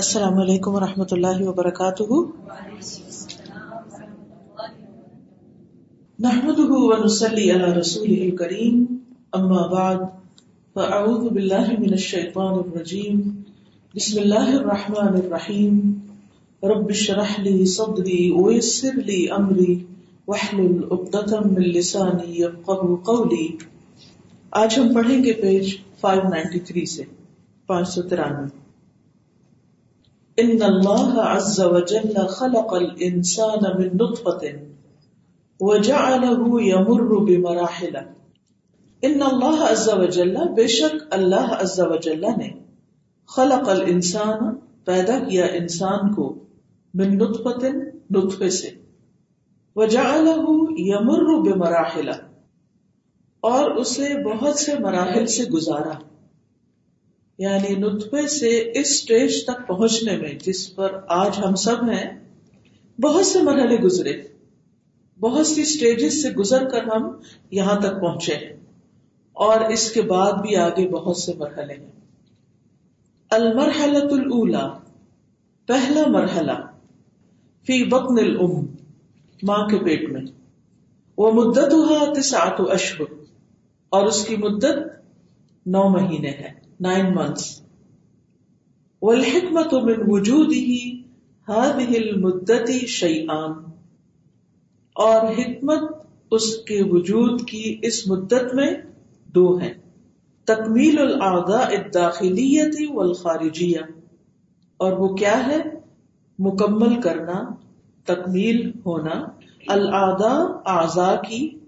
السلام علیکم و رحمۃ اللہ وبرکاتہ۔ نحمده ونصلي على رسوله الكريم اما بعد، فاعوذ بالله من الشيطان الرجيم بسم الله الرحمن الرحيم رب اشرح لي صدري ويسر لي امري واحلل عقدة من لساني يفقهوا قولي آج ہم پڑھیں گے پیج 593 سے 593 ان اللہ عز وجل خلق الانسان من نطفة وجعله يمر بمراحل. ان اللہ عز وجل بے شک اللہ عز وجل نے خلق الانسان پیدا کیا انسان کو من نطفة، نطفے سے. وجعله يمر بمراحل اور اسے بہت سے مراحل سے گزارا. یعنی نطفے سے اس اسٹیج تک پہنچنے میں، جس پر آج ہم سب ہیں، بہت سے مرحلے گزرے۔ بہت سی اسٹیجز سے گزر کر ہم یہاں تک پہنچے۔ اور اس کے بعد بھی آگے بہت سے مرحلے ہیں۔ المرحلۃ الا پہلا مرحلہ، فی بطن الام، ماں کے پیٹ میں۔ وہ مدت ہوا تسعت اشہر، اور اس کی مدت نو مہینے ہے۔ Nine months. والحکمت من وجوده هذه المدت شیئان اور حکمت اس کے وجود کی اس مدت میں دو ہیں۔ تکمیل الاعضاء الداخلیت والخارجیہ۔ اور وہ کیا ہے؟ مکمل کرنا، تکمیل ہونا۔ الاعضاء اعضاء کی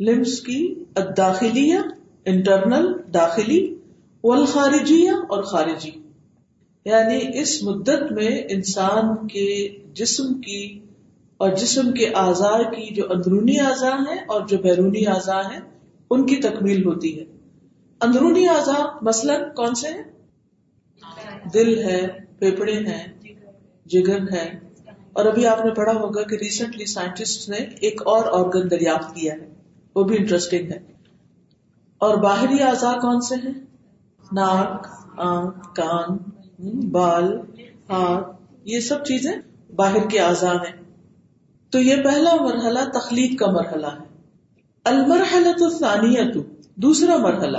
لمس کی، الداخلیہ انٹرنل داخلی۔ والخارجیہ اور خارجی۔ یعنی اس مدت میں انسان کے جسم کی اور جسم کے اعضاء کی جو اندرونی اعضاء ہیں اور جو بیرونی اعضاء ہیں، ان کی تکمیل ہوتی ہے۔ اندرونی اعضاء مثلا کون سے ہیں؟ دل ہے پھیپڑے ہیں، جگر ہے۔ اور ابھی آپ نے پڑھا ہوگا کہ ریسنٹلی سائنٹسٹ نے ایک اور آرگن دریافت کیا ہے، وہ بھی انٹرسٹنگ ہے۔ اور باہری اعضاء کون سے ہیں؟ ناک، آنکھ، کان، بال، ہاتھ، یہ سب چیزیں باہر کے اعضاء ہیں۔ تو یہ پہلا مرحلہ تخلیق کا مرحلہ ہے۔ المرحلۃ الثانیہ دوسرا مرحلہ۔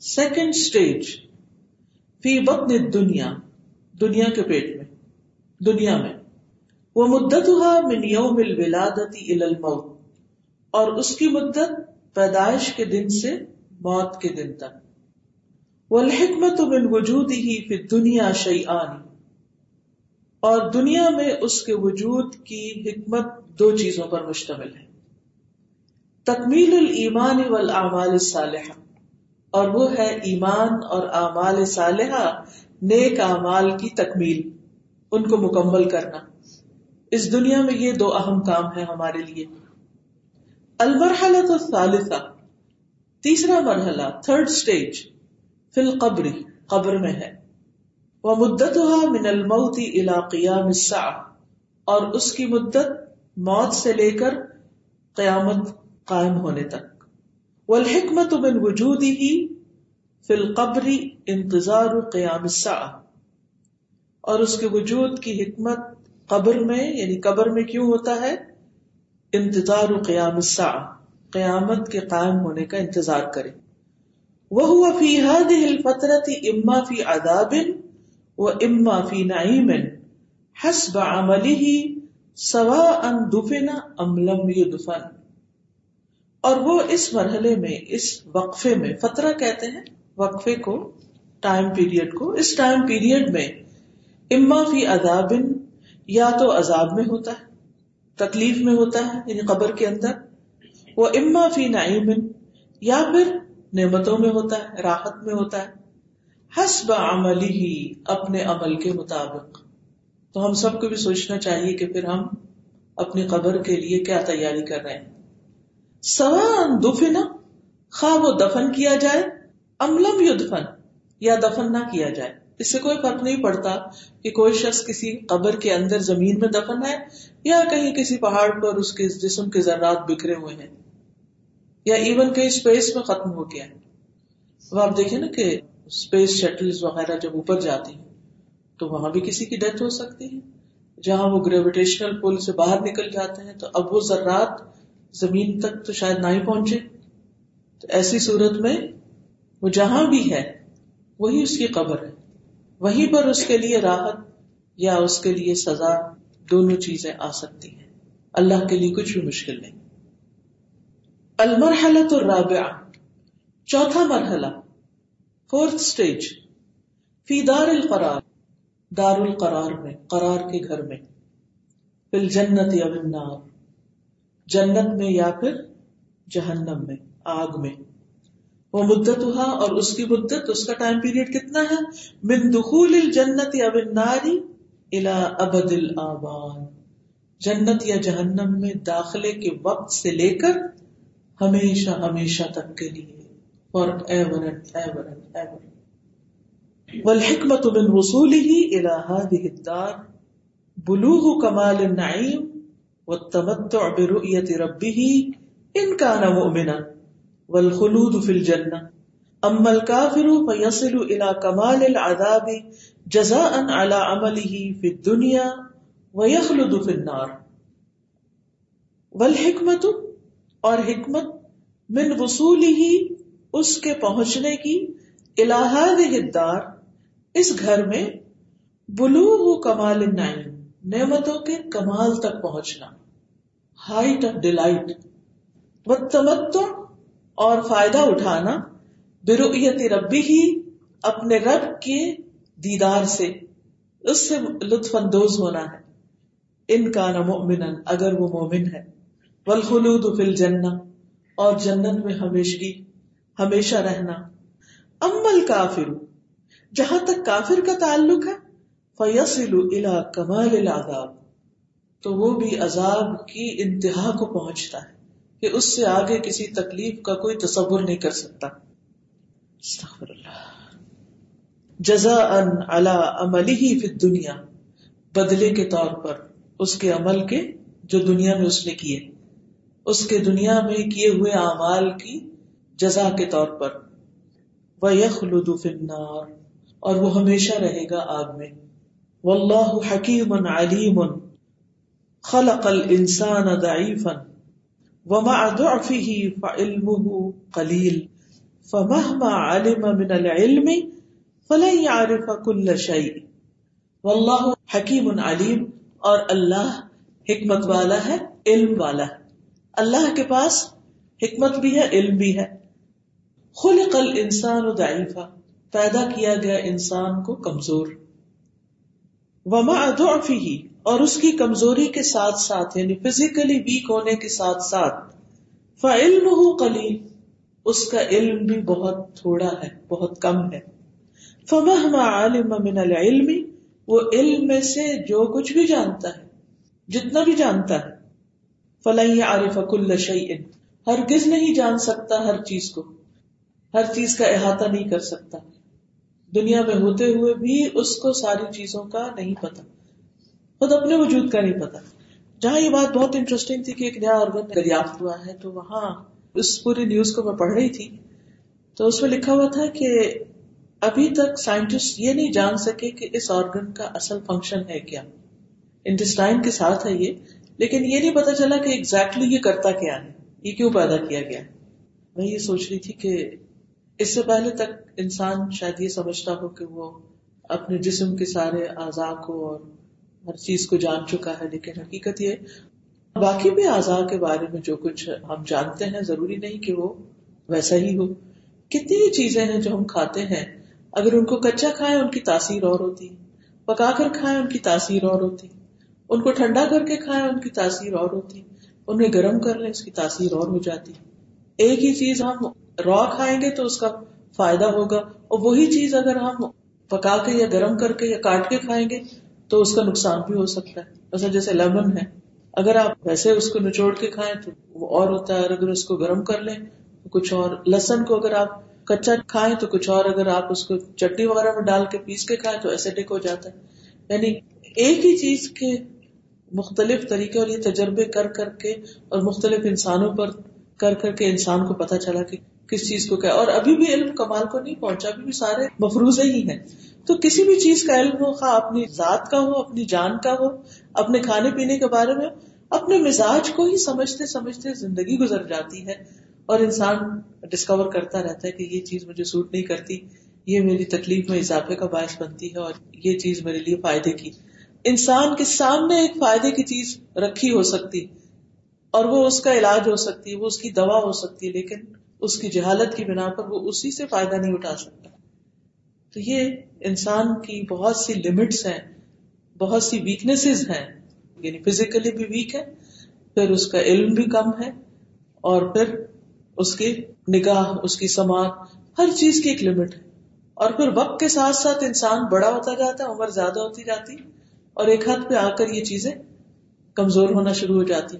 سیکنڈ اسٹیج فی بطن دنیا دنیا کے پیٹ میں، دنیا میں۔ وہ مدت ہوا من یوم الولادت الى الموت۔ اور اس کی مدت پیدائش کے دن سے موت کے دن تک۔ والحکمت من وجوده فی الدنیا شیئان۔ اور دنیا میں اس کے وجود کی حکمت دو چیزوں پر مشتمل ہے۔ تکمیل الایمان والاعمال الصالحہ۔ اور وہ ہے ایمان اور اعمال صالحہ، نیک اعمال کی تکمیل، ان کو مکمل کرنا۔ اس دنیا میں یہ دو اہم کام ہیں ہمارے لیے۔ المرحلۃ الثالثہ۔ تیسرا مرحلہ تھرڈ سٹیج فل قبری قبر میں ہے۔ وہ مدت من الموتی علاقیا مسا اور اس کی مدت موت سے لے کر قیامت قائم ہونے تک۔ وہ حکمت من وجود ہی فل انتظار قیام سا اور اس کے وجود کی حکمت قبر میں یعنی قبر میں کیوں ہوتا ہے؟ انتظار قیام سا قیامت کے قائم ہونے کا انتظار کرے۔ وہ فی هذه الفترة اما فی عذاب و اما فی نعیم. حسب عمله سواء دفن ام لم يدفن اور وہ اس مرحلے میں، اس وقفے میں فترہ کہتے ہیں، وقفے کو ٹائم پیریڈ کو، اس ٹائم پیریڈ میں اما فی عذاب یا تو عذاب میں ہوتا ہے، تکلیف میں ہوتا ہے یعنی قبر کے اندر وہ اما فی نعیم یا پھر نعمتوں میں ہوتا ہے، راحت میں ہوتا ہے۔ حسب عملی ہی اپنے عمل کے مطابق۔ تو ہم سب کو بھی سوچنا چاہیے کہ پھر ہم اپنی قبر کے لیے کیا تیاری کر رہے ہیں۔ سوان دفن، خواب و دفن کیا جائے املم یو دفن یا دفن نہ کیا جائے۔ اس سے کوئی فرق نہیں پڑتا کہ کوئی شخص کسی قبر کے اندر زمین میں دفن ہے یا کہیں کسی پہاڑ پر اس کے جسم کے ذرات بکھرے ہوئے ہیں۔ یا ایون کہیں اسپیس میں ختم ہو گیا اب آپ دیکھیں نا کہ اسپیس شٹل وغیرہ جب اوپر جاتی ہیں، تو وہاں بھی کسی کی ڈیتھ ہو سکتی ہے۔ جہاں وہ گریویٹیشنل پول سے باہر نکل جاتے ہیں، تو اب وہ ذرات زمین تک تو شاید نہ ہی پہنچے۔ تو ایسی صورت میں وہ جہاں بھی ہے، وہی اس کی قبر ہے۔ وہیں پر اس کے لیے راحت یا اس کے لیے سزا، دونوں چیزیں آ سکتی ہیں۔ اللہ کے لیے کچھ بھی مشکل نہیں۔ المرحلت الرابعہ، چوتھا مرحلہ، فورتھ اسٹیج فی دار القرار دار القرار میں، قرار کے گھر میں، فل جنت یا النار، جنت میں یا پھر جہنم میں، آگ میں۔ وہ مدت ہوا اور اس کی مدت، اس کا ٹائم پیریڈ کتنا ہے؟ من دخول الجنت یا الناری الى ابد الآباد جنت یا جہنم میں داخلے کے وقت سے لے کر ہمیشہ ہمیشہ تک کے لیے۔ For ever and ever and ever والحکمت من وصوله الى هذه الدار۔ بلوغ کمال النعیم والتمتع برؤية ربه ان كان مؤمنا۔ والخلود في الجنة۔ اما الكافر فيصل الى كمال العذاب جزاء على عمله في الدنيا ويخلد في النار۔ والحکمت اور حکمت من وصول ہی اس کے پہنچنے کی الہاد ہدار اس گھر میں بلوغ کمال النعیم، نعمتوں کے کمال تک پہنچنا۔ ہائٹ آف ڈیلائٹ و تمتع اور فائدہ اٹھانا۔ برؤیت ربی ہی اپنے رب کے دیدار سے۔ اس سے لطف اندوز ہونا ہے۔ ان کا نمن اگر وہ مومن ہے۔ والخلود فی الجنہ، اور جنت میں ہمیشگی، ہمیشہ رہنا۔ امل کافر جہاں تک کافر کا تعلق ہے فیصل الى کمال العذاب، تو وہ بھی عذاب کی انتہا کو پہنچتا ہے کہ اس سے آگے کسی تکلیف کا کوئی تصور نہیں کر سکتا۔ جزا ان اللہ عملی ہی فی دنیا بدلے کے طور پر اس کے عمل کے جو دنیا میں اس نے کیے۔ اس کے دنیا میں کیے ہوئے اعمال کی جزا کے طور پر۔ وہ یخلد فنار اور وہ ہمیشہ رہے گا آگ میں۔ واللہ حکیم علیم خلق الانسان ضعیفا ومع ضعفه فعلمه قلیل فمهما علم من العلم فلن يعرف كل شيء۔ واللہ حکیم علیم اور اللہ حکمت والا ہے، علم والا ہے۔ اللہ کے پاس حکمت بھی ہے، علم بھی ہے۔ خلق الانسان ضعیفا، پیدا کیا گیا انسان کو کمزور۔ وما ضعفه، اور اس کی کمزوری کے ساتھ ساتھ یعنی فزیکلی ویک ہونے کے ساتھ ساتھ۔ فعلم ہو کلیل اس کا علم بھی بہت تھوڑا ہے، بہت کم ہے۔ فمہ عالم من العلم، وہ علم میں سے جو کچھ بھی جانتا ہے، جتنا بھی جانتا ہے۔ فلاح عارف کل شعی ہرگز نہیں جان سکتا ہر چیز کو۔ ہر چیز کا احاطہ نہیں کر سکتا۔ دنیا میں ہوتے ہوئے بھی اس کو ساری چیزوں کا نہیں پتا۔ خود اپنے وجود کا نہیں پتا۔ جہاں یہ بات بہت انٹرسٹنگ تھی کہ ایک نیا آرگن دریافت ہوا ہے، تو وہاں اس پوری نیوز کو میں پڑھ رہی تھی۔ تو اس میں لکھا ہوا تھا کہ ابھی تک سائنٹسٹ یہ نہیں جان سکے کہ اس آرگن کا اصل فنکشن ہے کیا۔ انٹسٹائن کے ساتھ ہے یہ۔ لیکن یہ نہیں پتا چلا کہ ایگزیکٹلی یہ کرتا کیا ہے؟ یہ کیوں پیدا کیا گیا؟ میں یہ سوچ رہی تھی کہ اس سے پہلے تک انسان شاید یہ سمجھتا ہو کہ وہ اپنے جسم کے سارے اعضاء کو اور ہر چیز کو جان چکا ہے، لیکن حقیقت یہ باقی بھی اعضاء کے بارے میں جو کچھ ہم جانتے ہیں، ضروری نہیں کہ وہ ویسا ہی ہو۔ کتنی چیزیں ہیں جو ہم کھاتے ہیں، اگر ان کو کچا کھائیں، ان کی تاثیر اور ہوتی۔ پکا کر کھائیں، ان کی تاثیر اور ہوتی۔ ان کو ٹھنڈا کر کے کھائیں ان کی تاثیر اور ہوتی۔ انہیں گرم کر لیں، اس کی تاثیر اور ہو جاتی۔ ایک ہی چیز ہم را کھائیں گے تو اس کا فائدہ ہوگا۔ اور وہی چیز اگر ہم پکا کے یا گرم کر کے یا کاٹ کے کھائیں گے تو اس کا نقصان بھی ہو سکتا ہے۔ ایسا جیسے لیمن ہے۔ اگر آپ ویسے اس کو نچوڑ کے کھائیں تو وہ اور ہوتا ہے۔ اور اگر اس کو گرم کر لیں تو کچھ اور۔ لہسن کو اگر آپ کچا کھائیں تو کچھ اور۔ اگر آپ اس کو چٹنی وغیرہ میں ڈال کے پیس کے کھائیں تو ایسیڈک ہو جاتا ہے۔ یعنی ایک ہی چیز کے مختلف طریقے اور یہ تجربے کر کر کے اور مختلف انسانوں پر کر کر کے انسان کو پتا چلا کہ کس چیز کو کیا اور ابھی بھی علم کمال کو نہیں پہنچا، ابھی بھی سارے مفروضے ہی ہیں۔ تو کسی بھی چیز کا علم ہو، خواہ اپنی ذات کا ہو، اپنی جان کا ہو، اپنے کھانے پینے کے بارے میں، اپنے مزاج کو ہی سمجھتے سمجھتے زندگی گزر جاتی ہے اور انسان ڈسکور کرتا رہتا ہے کہ یہ چیز مجھے سوٹ نہیں کرتی، یہ میری تکلیف میں اضافے کا باعث بنتی ہے اور یہ چیز میرے لیے فائدے کی۔ انسان کے سامنے ایک فائدے کی چیز رکھی ہو سکتی، اور وہ اس کا علاج ہو سکتی ہے وہ اس کی دوا ہو سکتی ہے لیکن اس کی جہالت کی بنا پر وہ اسی سے فائدہ نہیں اٹھا سکتا۔ تو یہ انسان کی بہت سی لمٹس ہیں، بہت سی ویکنیس ہیں۔ یعنی فزیکلی بھی ویک ہے، پھر اس کا علم بھی کم ہے، اور پھر اس کی نگاہ، اس کی سماعت ہر چیز کی ایک لمٹ ہے۔ اور پھر وقت کے ساتھ ساتھ انسان بڑا ہوتا جاتا ہے، عمر زیادہ ہوتی جاتی اور ایک حد پہ آ کر یہ چیزیں کمزور ہونا شروع ہو جاتی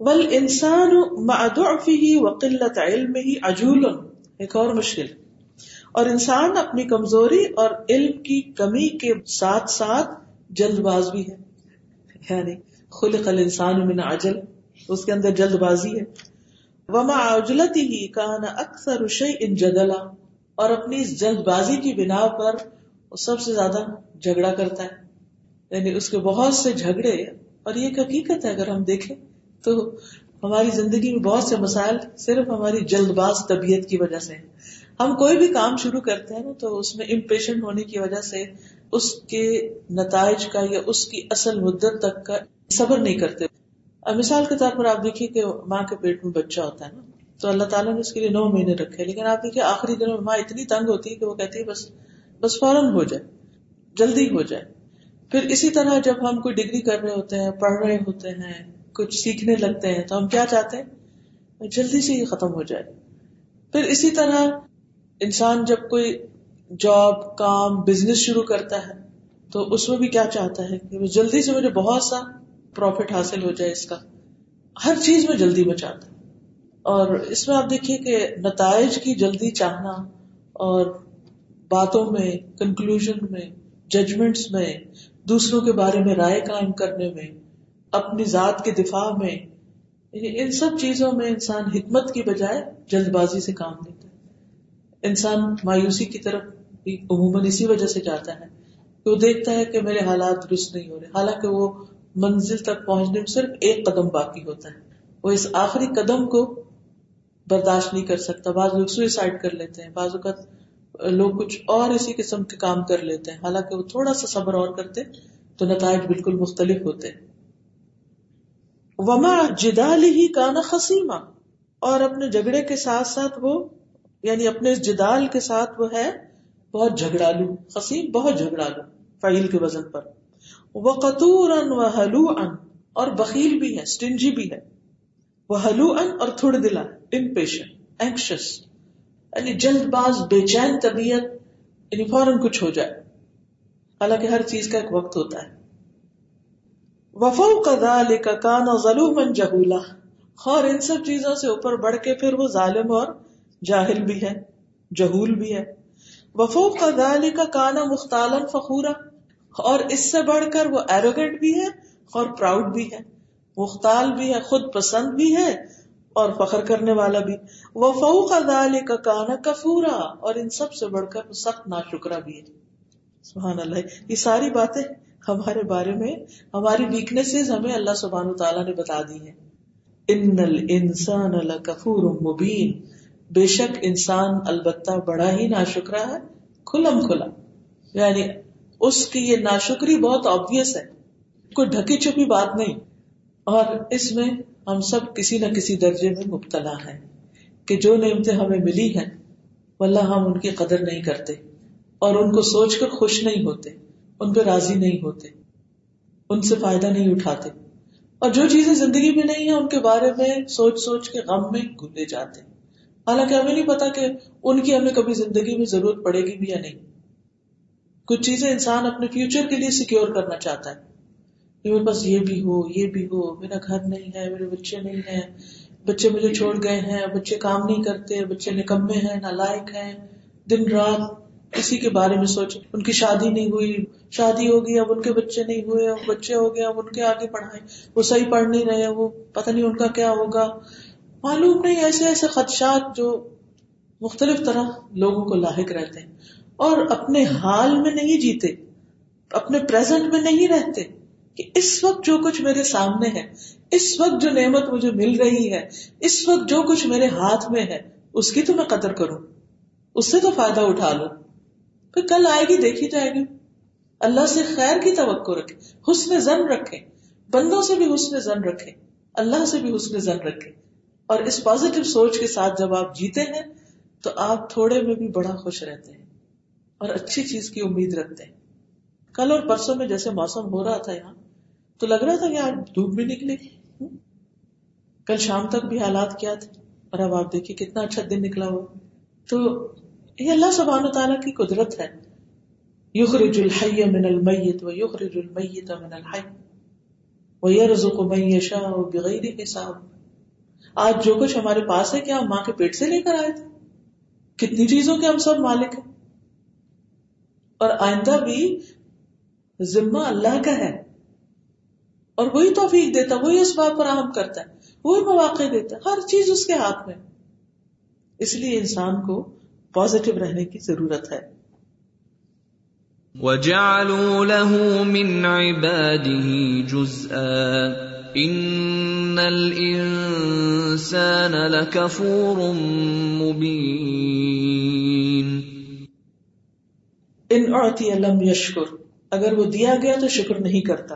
ول انسان ہی وقلت علم ہی عجول۔ ایک اور مشکل۔ اور انسان اپنی کمزوری اور علم کی کمی کے ساتھ ساتھ جلد باز بھی ہے۔ یعنی خلق الانسان من عجل۔ اس کے اندر جلد بازی ہے۔ وما عجلتی ہی کہنا اکثر شیء جدلا۔ اور اپنی جلد بازی کی بنا پر سب سے زیادہ جھگڑا کرتا ہے۔ یعنی اس کے بہت سے جھگڑے اور یہ ایک حقیقت ہے، اگر ہم دیکھیں تو ہماری زندگی میں بہت سے مسائل صرف ہماری جلد باز طبیعت کی وجہ سے ہیں۔ ہم کوئی بھی کام شروع کرتے ہیں نا تو اس میں امپیشنٹ ہونے کی وجہ سے اس کے نتائج کا یا اس کی اصل مدت تک کا صبر نہیں کرتے۔ مثال کے طور پر آپ دیکھیے کہ ماں کے پیٹ میں بچہ ہوتا ہے نا، تو اللہ تعالیٰ نے اس کے لیے نو مہینے رکھے۔ لیکن آپ دیکھیے آخری دنوں میں ماں اتنی تنگ ہوتی ہے کہ وہ کہتی ہے بس بس فوراً ہو جائے، جلدی ہو جائے۔ پھر اسی طرح جب ہم کوئی ڈگری کر رہے ہوتے ہیں، پڑھ رہے ہوتے ہیں، کچھ سیکھنے لگتے ہیں، تو ہم کیا چاہتے ہیں؟ جلدی سے ہی ختم ہو جائے۔ پھر اسی طرح انسان جب کوئی جاب کام بزنس شروع کرتا ہے، تو اس میں بھی کیا چاہتا ہے کہ جلدی سے مجھے بہت سا پروفٹ حاصل ہو جائے اس کا۔ ہر چیز میں جلدی میں چاہتا ہے۔ اور اس میں آپ دیکھیے کہ نتائج کی جلدی چاہنا اور باتوں میں کنکلوژ میں ججمنٹس میں دوسروں کے بارے میں رائے قائم کرنے میں، اپنی ذات کے دفاع میں یعنی ان سب چیزوں میں انسان حکمت کی بجائے جلد بازی سے کام لیتا ہے۔ انسان مایوسی کی طرف بھی عموماً اسی وجہ سے جاتا ہے کہ وہ دیکھتا ہے کہ میرے حالات درست نہیں ہو رہے۔ حالانکہ وہ منزل تک پہنچنے میں صرف ایک قدم باقی ہوتا ہے۔ وہ اس آخری قدم کو برداشت نہیں کر سکتا۔ بعض لوگ سوئسائڈ کر لیتے ہیں، بعض اوقات لوگ کچھ اور اسی قسم کے کام کر لیتے ہیں۔ حالانکہ وہ تھوڑا سا صبر اور کرتے تو نتائج بالکل مختلف ہوتے۔ وما جدال ہی کانا خسیما اور اپنے جھگڑے کے ساتھ ساتھ وہ یعنی اپنے جدال کے ساتھ وہ ہے بہت جھگڑالو۔ خسیم بہت جھگڑالو فعیل کے وزن پر۔ وہ قطور ان و حلو ان اور بخیل بھی ہے اسٹنجی بھی ہے۔ وہ ہلو ان اور تھوڑے دلا امپیشن اینکشس یعنی جلد باز بے چین طبیعت یعنی فوراً کچھ ہو جائے۔ حالانکہ ہر چیز کا ایک وقت ہوتا ہے۔ وفو کا کانا ظلم جہولا اور ان سب چیزوں سے اوپر بڑھ کے پھر وہ ظالم اور جاہل بھی ہے جہول بھی ہے وفو کا دال کا کانا مختالن فخورا۔ اور اس سے بڑھ کر وہ ایروگینٹ بھی ہے اور پراؤڈ بھی ہے مختال بھی ہے خود پسند بھی ہے اور فخر کرنے والا بھی۔ وہ فو کا کانا کفورا اور ان سب سے بڑھ کر سخت نا شکرا بھی ہے۔ سبحان اللہ۔ یہ ساری باتیں ہمارے بارے میں، ہماری ویکنیس ہمیں اللہ سبحان تعالیٰ نے بتا دی ہے ان انسان کفور مبین بے شک انسان البتہ بڑا ہی نا شکرا ہے، کھلم کھلا۔ یعنی اس کی یہ ناشکری بہت آبیس ہے۔ کوئی ڈھکی چھپی بات نہیں۔ اور اس میں ہم سب کسی نہ کسی درجے میں مبتلا ہیں کہ جو نعمتیں ہمیں ملی ہیں، واللہ ہم ان کی قدر نہیں کرتے اور ان کو سوچ کر خوش نہیں ہوتے، ان پہ راضی نہیں ہوتے، ان سے فائدہ نہیں اٹھاتے اور جو چیزیں زندگی میں نہیں ہیں، ان کے بارے میں سوچ سوچ کے غم میں گلے جاتے حالانکہ ہمیں نہیں پتا کہ ان کی ہمیں کبھی زندگی میں ضرورت پڑے گی بھی یا نہیں۔ کچھ چیزیں انسان اپنے فیوچر کے لیے سیکور کرنا چاہتا ہے۔ کہ میرے پاس یہ بھی ہو، یہ بھی ہو، میرا گھر نہیں ہے، میرے بچے نہیں ہیں، بچے مجھے چھوڑ گئے ہیں، بچے کام نہیں کرتے، بچے نکمے ہیں، نالائق ہیں، دن رات اسی کے بارے میں سوچ، ان کی شادی نہیں ہوئی، شادی ہوگی اب ان کے بچے نہیں ہوئے، اب بچے ہو گئے، اب ان کے آگے پڑھائے وہ صحیح پڑھ نہیں رہے، وہ پتہ نہیں ان کا کیا ہوگا۔ معلوم نہیں، ایسے ایسے خدشات جو مختلف طرح لوگوں کو لاحق رہتے ہیں اور اپنے حال میں نہیں جیتے، اپنے پریزنٹ میں نہیں رہتے۔ کہ اس وقت جو کچھ میرے سامنے ہے، اس وقت جو نعمت مجھے مل رہی ہے، اس وقت جو کچھ میرے ہاتھ میں ہے، اس کی تو میں قدر کروں۔ اس سے تو فائدہ اٹھا لوں۔ پھر کل آئے گی، دیکھی جائے گی۔ اللہ سے خیر کی توقع رکھے حسن زن رکھے بندوں سے بھی حسن زن رکھے اللہ سے بھی حسن زن رکھے اور اس پازیٹو سوچ کے ساتھ جب آپ جیتے ہیں، تو آپ تھوڑے میں بھی بڑا خوش رہتے ہیں۔ اور اچھی چیز کی امید رکھتے ہیں۔ کل اور پرسوں میں جیسے موسم ہو رہا تھا یہاں تو لگ رہا تھا کہ آج دھوپ بھی نکلے گی کل شام تک بھی حالات کیا تھے، اور اب آپ دیکھیے کتنا اچھا دن نکلا ہوا تو یہ اللہ سبحان و تعالیٰ کی قدرت ہے۔ یخرج الحی من المیت و یخرج المیت من الحی و یرزق من یشاء بغیر حساب۔ آج جو کچھ ہمارے پاس ہے، کیا ہم ماں کے پیٹ سے لے کر آئے تھے؟ کتنی چیزوں کے ہم سب مالک ہیں۔ اور آئندہ بھی ذمہ اللہ کا ہے۔ اور وہی توفیق دیتا وہی اس بات پر اہم کرتا ہے وہی مواقع دیتا ہے ہر چیز اس کے ہاتھ میں۔ اس لیے انسان کو پازیٹو رہنے کی ضرورت ہے۔ وَجَعَلُوا لَهُ مِنْ عِبَادِهِ جُزْءًا إِنَّ الْإِنسَانَ لَكَفُورٌ مُبِينٌ۔ ان اعطی لم یشکر اگر وہ دیا گیا تو شکر نہیں کرتا۔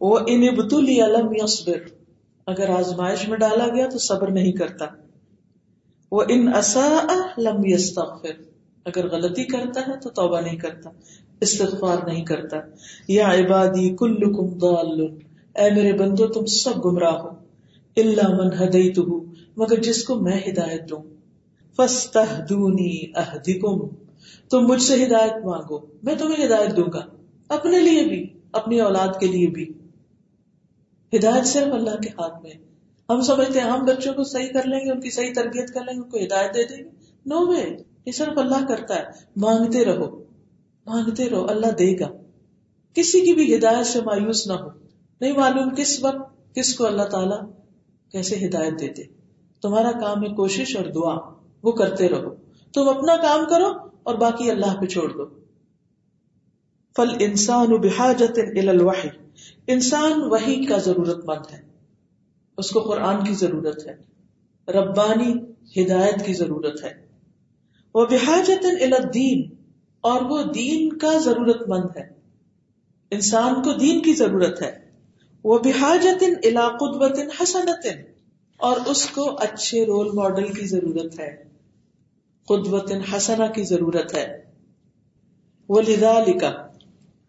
وہ ان ابتلی لم یصبر، اگر آزمائش میں ڈالا گیا تو صبر نہیں کرتا۔ وہ ان اساء لم یستغفر، اگر غلطی کرتا ہے تو توبہ نہیں کرتا، استغفار نہیں کرتا۔ یا عبادی کلکم ضال اے میرے بندو، تم سب گمراہ ہو۔ الا من ہدیتہ مگر جس کو میں ہدایت دوں۔ فاستہدونی اہدکم، تم مجھ سے ہدایت مانگو، میں تمہیں ہدایت دوں گا، اپنے لیے بھی، اپنی اولاد کے لیے بھی۔ ہدایت صرف اللہ کے ہاتھ میں ہم سمجھتے ہیں ہم بچوں کو صحیح کر لیں گے، ان کی صحیح تربیت کر لیں گے، ان کو ہدایت دے دیں گے۔ نو وے یہ صرف اللہ کرتا ہے۔ مانگتے رہو۔ مانگتے رہو۔ اللہ دے گا۔ کسی کی بھی ہدایت سے مایوس نہ ہو۔ نہیں معلوم کس وقت کس کو اللہ تعالی کیسے ہدایت دیتے۔ تمہارا کام ہے کوشش اور دعا۔ وہ کرتے رہو۔ تم اپنا کام کرو اور باقی اللہ پہ چھوڑ دو۔ فل انسان بحاجت الوحی انسان وہی کا ضرورت مند ہے۔ اس کو قرآن کی ضرورت ہے۔ ربانی ہدایت کی ضرورت ہے۔ وہ بحاجت الدین اور وہ دین کا ضرورت مند ہے۔ انسان کو دین کی ضرورت ہے۔ وہ بحاجت الا قدوت حسنت اور اس کو اچھے رول ماڈل کی ضرورت ہے۔ قدوت حسنا کی ضرورت ہے۔ وہ لدا لکھا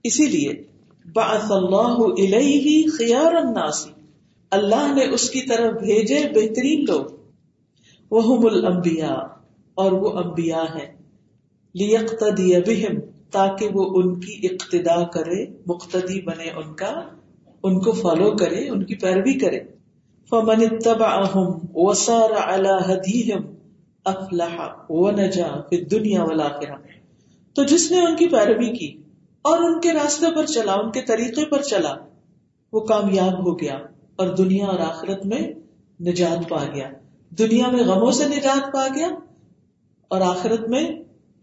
اسی لیے بعث اللہ علیہ خیار الناسی اللہ نے اس کی طرف بھیجے بہترین لوگ۔ وہ الانبیاء، اور وہ انبیاء ہیں۔ لیقتدی بہم، تاکہ وہ ان کی اقتدا کرے، مقتدی بنے ان کا، ان کو فالو کرے، ان کی پیروی کرے۔ فمن اتبعہم وسار علی ہدیہم افلاح و نجا پھر دنیا تو جس نے ان کی پیروی کی اور ان کے راستے پر چلا، ان کے طریقے پر چلا، وہ کامیاب ہو گیا اور دنیا اور آخرت میں نجات پا گیا۔ دنیا میں غموں سے نجات پا گیا اور آخرت میں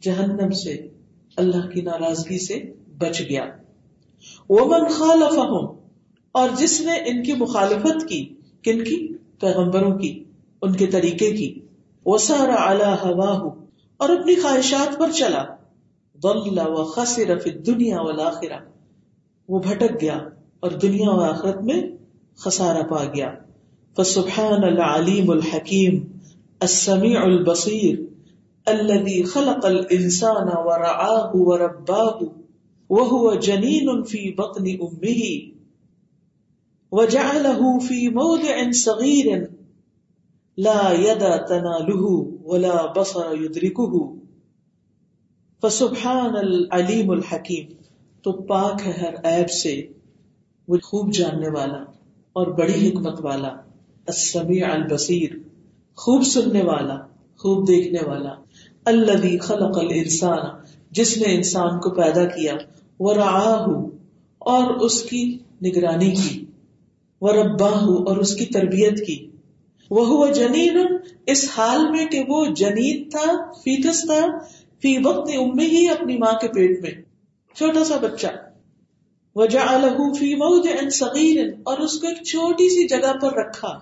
جہنم سے، اللہ کی ناراضگی سے بچ گیا۔ وہ من خالف اور جس نے ان کی مخالفت کی، کن کی؟ پیغمبروں کی، ان کے طریقے کی۔ وسارا اعلی ہوا اور اپنی خواہشات پر چلا۔ ضل و خسر فی الدنیا والآخرہ۔ وہ بھٹک گیا اور دنیا و آخرت میں خسارہ پا گیا۔ فسبحان العلیم الحکیم، السمیع البصیر الذي خلق الانسان ورعاه ورباه، وهو جنين في بطن امه وجعله في موضع صغير لا یدا تنا لہو ولا بسر یدرکہ۔ فسبحان العلیم الحکیم، تو پاک ہے ہر عیب سے وہ خوب جاننے والا اور بڑی حکمت والا، السمیع البصیر، خوب سننے والا، خوب دیکھنے والا الذي خلق الانسان، جس نے انسان کو پیدا کیا، ورعاہ، اور اس کی نگرانی کی، ورباہ، اور اس کی تربیت کی۔ وہ جنین، اس حال میں کہ وہ جنین تھا فیٹس تھا فی وقت امی ہی اپنی ماں کے پیٹ میں۔ چھوٹا سا بچہ۔ وجہ فی موج صغیر اور اس کو ایک چھوٹی سی جگہ پر رکھا۔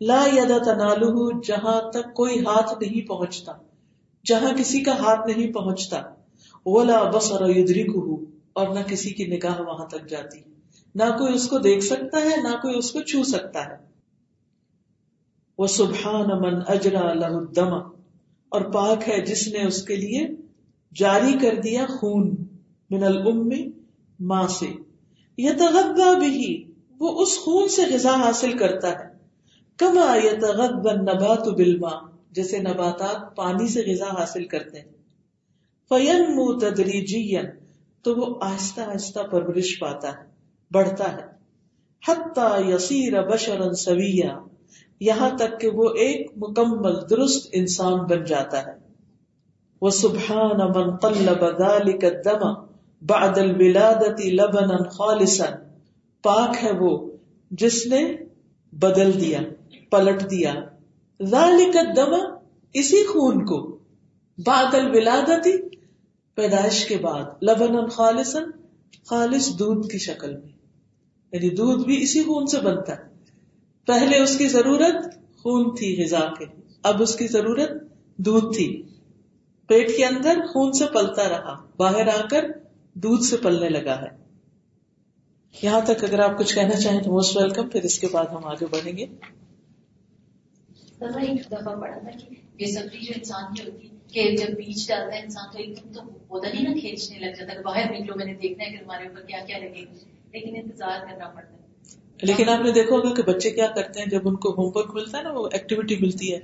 لا یدا تنالہ جہاں تک کوئی ہاتھ نہیں پہنچتا، جہاں کسی کا ہاتھ نہیں پہنچتا۔ ولا بصر یدرکہ اور نہ کسی کی نگاہ وہاں تک جاتی۔ نہ کوئی اس کو دیکھ سکتا ہے، نہ کوئی اس کو چھو سکتا ہے۔ وہ سبحان من اجرا لہ الدم اور پاک ہے جس نے اس کے لیے جاری کر دیا خون من الام ماں سے۔ یتغذا بھی وہ اس خون سے غذا حاصل کرتا ہے۔ کما یتغذا النبات بالماء جیسے نباتات پانی سے غذا حاصل کرتے ہیں۔ فینمو تدریجیا، تو وہ آہستہ آہستہ پرورش پاتا ہے، بڑھتا ہے۔ حتی یسیر بشرا سویا یہاں تک کہ وہ ایک مکمل درست انسان بن جاتا ہے۔ وہ سبحان من طلب ذلك الدم بعد الولادة لبنا خالصا۔ پاک ہے وہ جس نے بدل دیا، پلٹ دیا۔ ذلك الدم اسی خون کو بعد الولادتی پیدائش کے بعد، لبنا خالصا، خالص دودھ کی شکل میں۔ یعنی دودھ بھی اسی خون سے بنتا ہے۔ پہلے اس کی ضرورت خون تھی غذا کے اب اس کی ضرورت دودھ تھی۔ پیٹ کے اندر خون سے پلتا رہا، باہر آ کر دودھ سے پلنے لگا ہے۔ یہاں تک اگر آپ کچھ کہنا چاہیں تو موسٹ ویلکم پھر اس کے بعد ہم آگے بڑھیں گے۔ ایک دفعہ پڑا تھا کہ بے سبری جو انسان کی ہوتی، کہ جب بیچ ڈالتا ہے انسان تو ایک دم تو پودا نہیں نا کھینچنے لگ جاتا باہر نکلو، میں نے دیکھنا ہے کہ تمہارے اوپر کیا کیا لگے۔ لیکن انتظار کرنا پڑتا ہے۔ لیکن آپ نے دیکھا ہوگا کہ بچے کیا کرتے ہیں جب ان کو ہوم ورک ملتا ہے نا، وہ ایکٹیویٹی ملتی ہے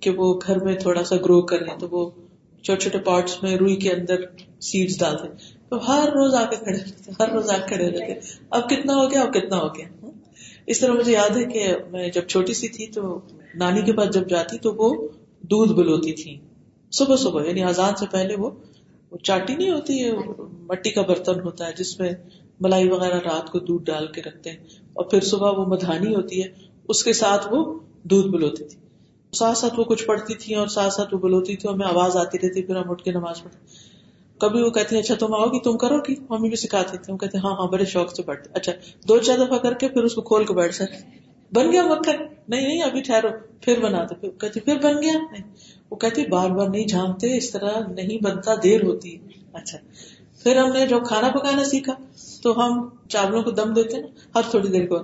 کہ وہ گھر میں تھوڑا سا گرو کریں تو وہ چھوٹے چھوٹے پارٹس میں روئی کے اندر سیڈس ڈالتے تو ہر روز آ کے کھڑے رہتے ہر روز آ کے کھڑے رہتے اب کتنا ہو گیا، اب کتنا ہو گیا۔ اس طرح مجھے یاد ہے کہ میں جب چھوٹی سی تھی تو نانی کے پاس جب جاتی تو وہ دودھ بلوتی تھی۔ صبح صبح یعنی آزاد سے پہلے وہ چاٹی نہیں ہوتی ہے مٹی کا برتن ہوتا ہے جس میں ملائی وغیرہ رات کو دودھ ڈال کے رکھتے ہیں۔ اور پھر صبح وہ مدھانی ہوتی ہے، اس کے ساتھ وہ دودھ بلوتی تھی۔ ساتھ ساتھ وہ کچھ پڑھتی تھی اور ساتھ ساتھ وہ بلوتی تھی اور آواز آتی رہتی پھر ہم اٹھ کے نماز پڑھتے۔ کبھی وہ کہتی ہیں اچھا تم آؤ گی؟ تم کرو گی؟ ممی بھی سکھاتی تھی۔ کہتے ہاں ہاں بڑے شوق سے پڑھتے۔ اچھا دو چار دفعہ کر کے پھر اس کو کھول کے بیٹھ سکتے۔ بن گیا مکھن نہیں نہیں، ابھی ٹھہرو۔ پھر بناتے۔ پھر کہتی، پھر بن گیا۔ نہیں، وہ کہتی، بار بار نہیں جھانکتے، اس طرح نہیں بنتا، دیر ہوتی۔ اچھا پھر ہم نے جب کھانا پکانا سیکھا، تو ہم چاولوں کو دم دیتے نا ہر تھوڑی دیر کو۔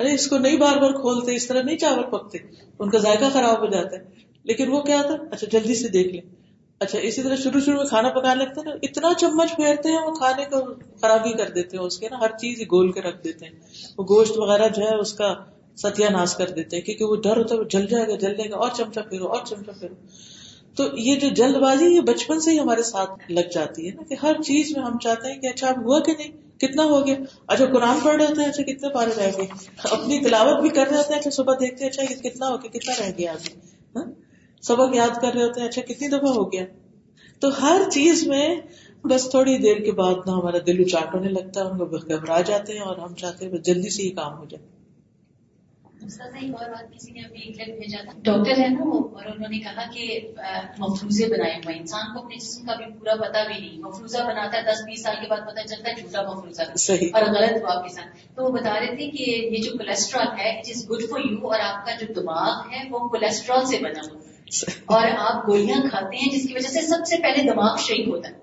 ارے، اس کو نہیں بار بار کھولتے، اس طرح نہیں چاول پکتے، ان کا ذائقہ خراب ہو جاتا ہے۔ لیکن وہ کیا تھا؟ اچھا جلدی سے دیکھ لیں۔ اچھا اسی طرح شروع شروع میں کھانا پکانے لگتے ہیں نا، اتنا چمچ پھیرتے ہیں، وہ کھانے کو خرابی کر دیتے ہیں، اس کے نا ہر چیز گول کے رکھ دیتے ہیں۔ وہ گوشت وغیرہ جو ہے، اس کا ستیہ ناش کر دیتے ہیں، کیونکہ وہ ڈر ہوتا ہے، وہ جل جائے گا، جل جائے گا، اور چمچا پھیرو، اور چمچا پھیرو۔ تو یہ جو جلد بازی یہ بچپن سے ہی ہمارے ساتھ لگ جاتی ہے نا کہ ہر چیز میں ہم چاہتے ہیں کہ اچھا اب ہوا کہ نہیں، کتنا ہو گیا اچھا قرآن پڑھ رہے ہوتے ہیں اچھا کتنے پارے رہ گئے، اپنی تلاوت بھی کر رہے ہوتے ہیں اچھا صبح دیکھتے ہیں اچھا کتنا ہو گیا، کتنا رہ گیا ابھی ہاں؟ سبق یاد کر رہے ہوتے ہیں اچھا کتنی دفعہ ہو گیا تو ہر چیز میں بس تھوڑی دیر کے بعد نہ ہمارا دل اچاٹ ہونے لگتا ہے، ہم لوگ گھبرا جاتے ہیں اور ہم چاہتے ہیں جلدی سے ہی کام ہو جائے ڈاکٹر ہے نا وہ اور انہوں نے کہا کہ مفروضے بنائے ہوئے انسان کو اپنے جسم کا بھی پورا پتا بھی نہیں۔ مفروضہ بناتا ہے دس بیس سال کے بعد پتا چلتا ہے جھوٹا مفروضہ اور غلط ہوا کے ساتھ۔ تو وہ بتا رہے تھے کہ یہ جو کولیسٹرول ہے it is good for you اور آپ کا جو دماغ ہے وہ کولیسٹرول سے بنا ہوا اور آپ گولیاں کھاتے ہیں جس کی وجہ سے سب سے پہلے دماغ شہید ہوتا ہے۔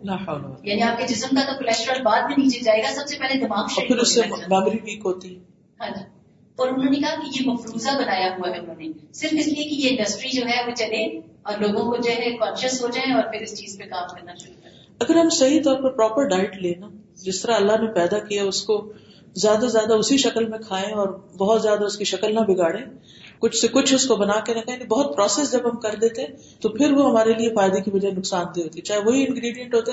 یعنی آپ کے جسم کا تو کولیسٹرول بعد میں نیچے جائے گا سب سے پہلے دماغ شہید ہوتا ہے۔ ہاں جی۔ اور انہوں نے کہا کہ یہ مفروضہ بنایا ہوا ہے انہوں نے۔ صرف اس لیے کہ یہ انڈسٹری جو ہے وہ چلے اور لوگوں کو جو ہے کانشیس ہو جائیں اور پھر اس چیز پہ کام کرنا شروع کریں۔ اگر ہم صحیح طور پر پراپر ڈائٹ لیں نا، جس طرح اللہ نے پیدا کیا، اس کو زیادہ زیادہ اسی شکل میں کھائیں اور بہت زیادہ اس کی شکل نہ بگاڑے کچھ سے کچھ اس کو بنا کے رکھیں بہت پروسیس جب ہم کر دیتے، تو پھر وہ ہمارے لیے فائدے کی بجائے نقصان دہ ہوتی چاہے وہی انگریڈینٹ ہوتے،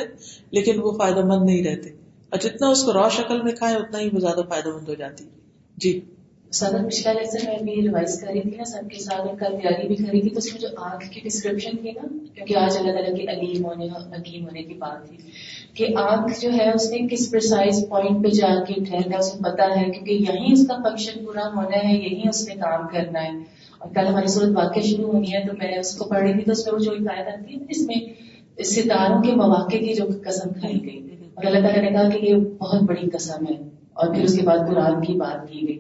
لیکن وہ فائدہ مند نہیں رہتے۔ اور جتنا اس کو را شکل میں کھائیں، اتنا ہی وہ زیادہ فائدہ مند ہو جاتی۔ جی۔ سادہ پچھلا لیسن میں بھی ریوائز کر رہی تھی نا، سب کے ساتھ اور کل تیاری بھی کری تھی تو اس میں جو آنکھ کی ڈسکرپشن تھی نا، کیونکہ آج اللہ تعالیٰ کی علیم ہونے حکیم ہونے کی بات تھی، کہ آنکھ جو ہے اس نے کس پرسائز پوائنٹ پہ جا کے ٹھہرنا، اسے پتا ہے، کیونکہ یہیں اس کا فنکشن پورا ہونا ہے، یہیں اس نے کام کرنا ہے۔ اور کل ہماری صورت واقع شروع ہونی ہے، تو میں نے اس کو پڑھ رہی تھی، تو اس میں وہ جو ہدایت آتی ہے، اس میں ستاروں کے مواقع کی جو قسم کھائی گئی۔ اور اللہ تعالیٰ نے کہا کہ یہ بہت بڑی قسم ہے، اور پھر اس کے بعد قرآن کی بات کی گئی۔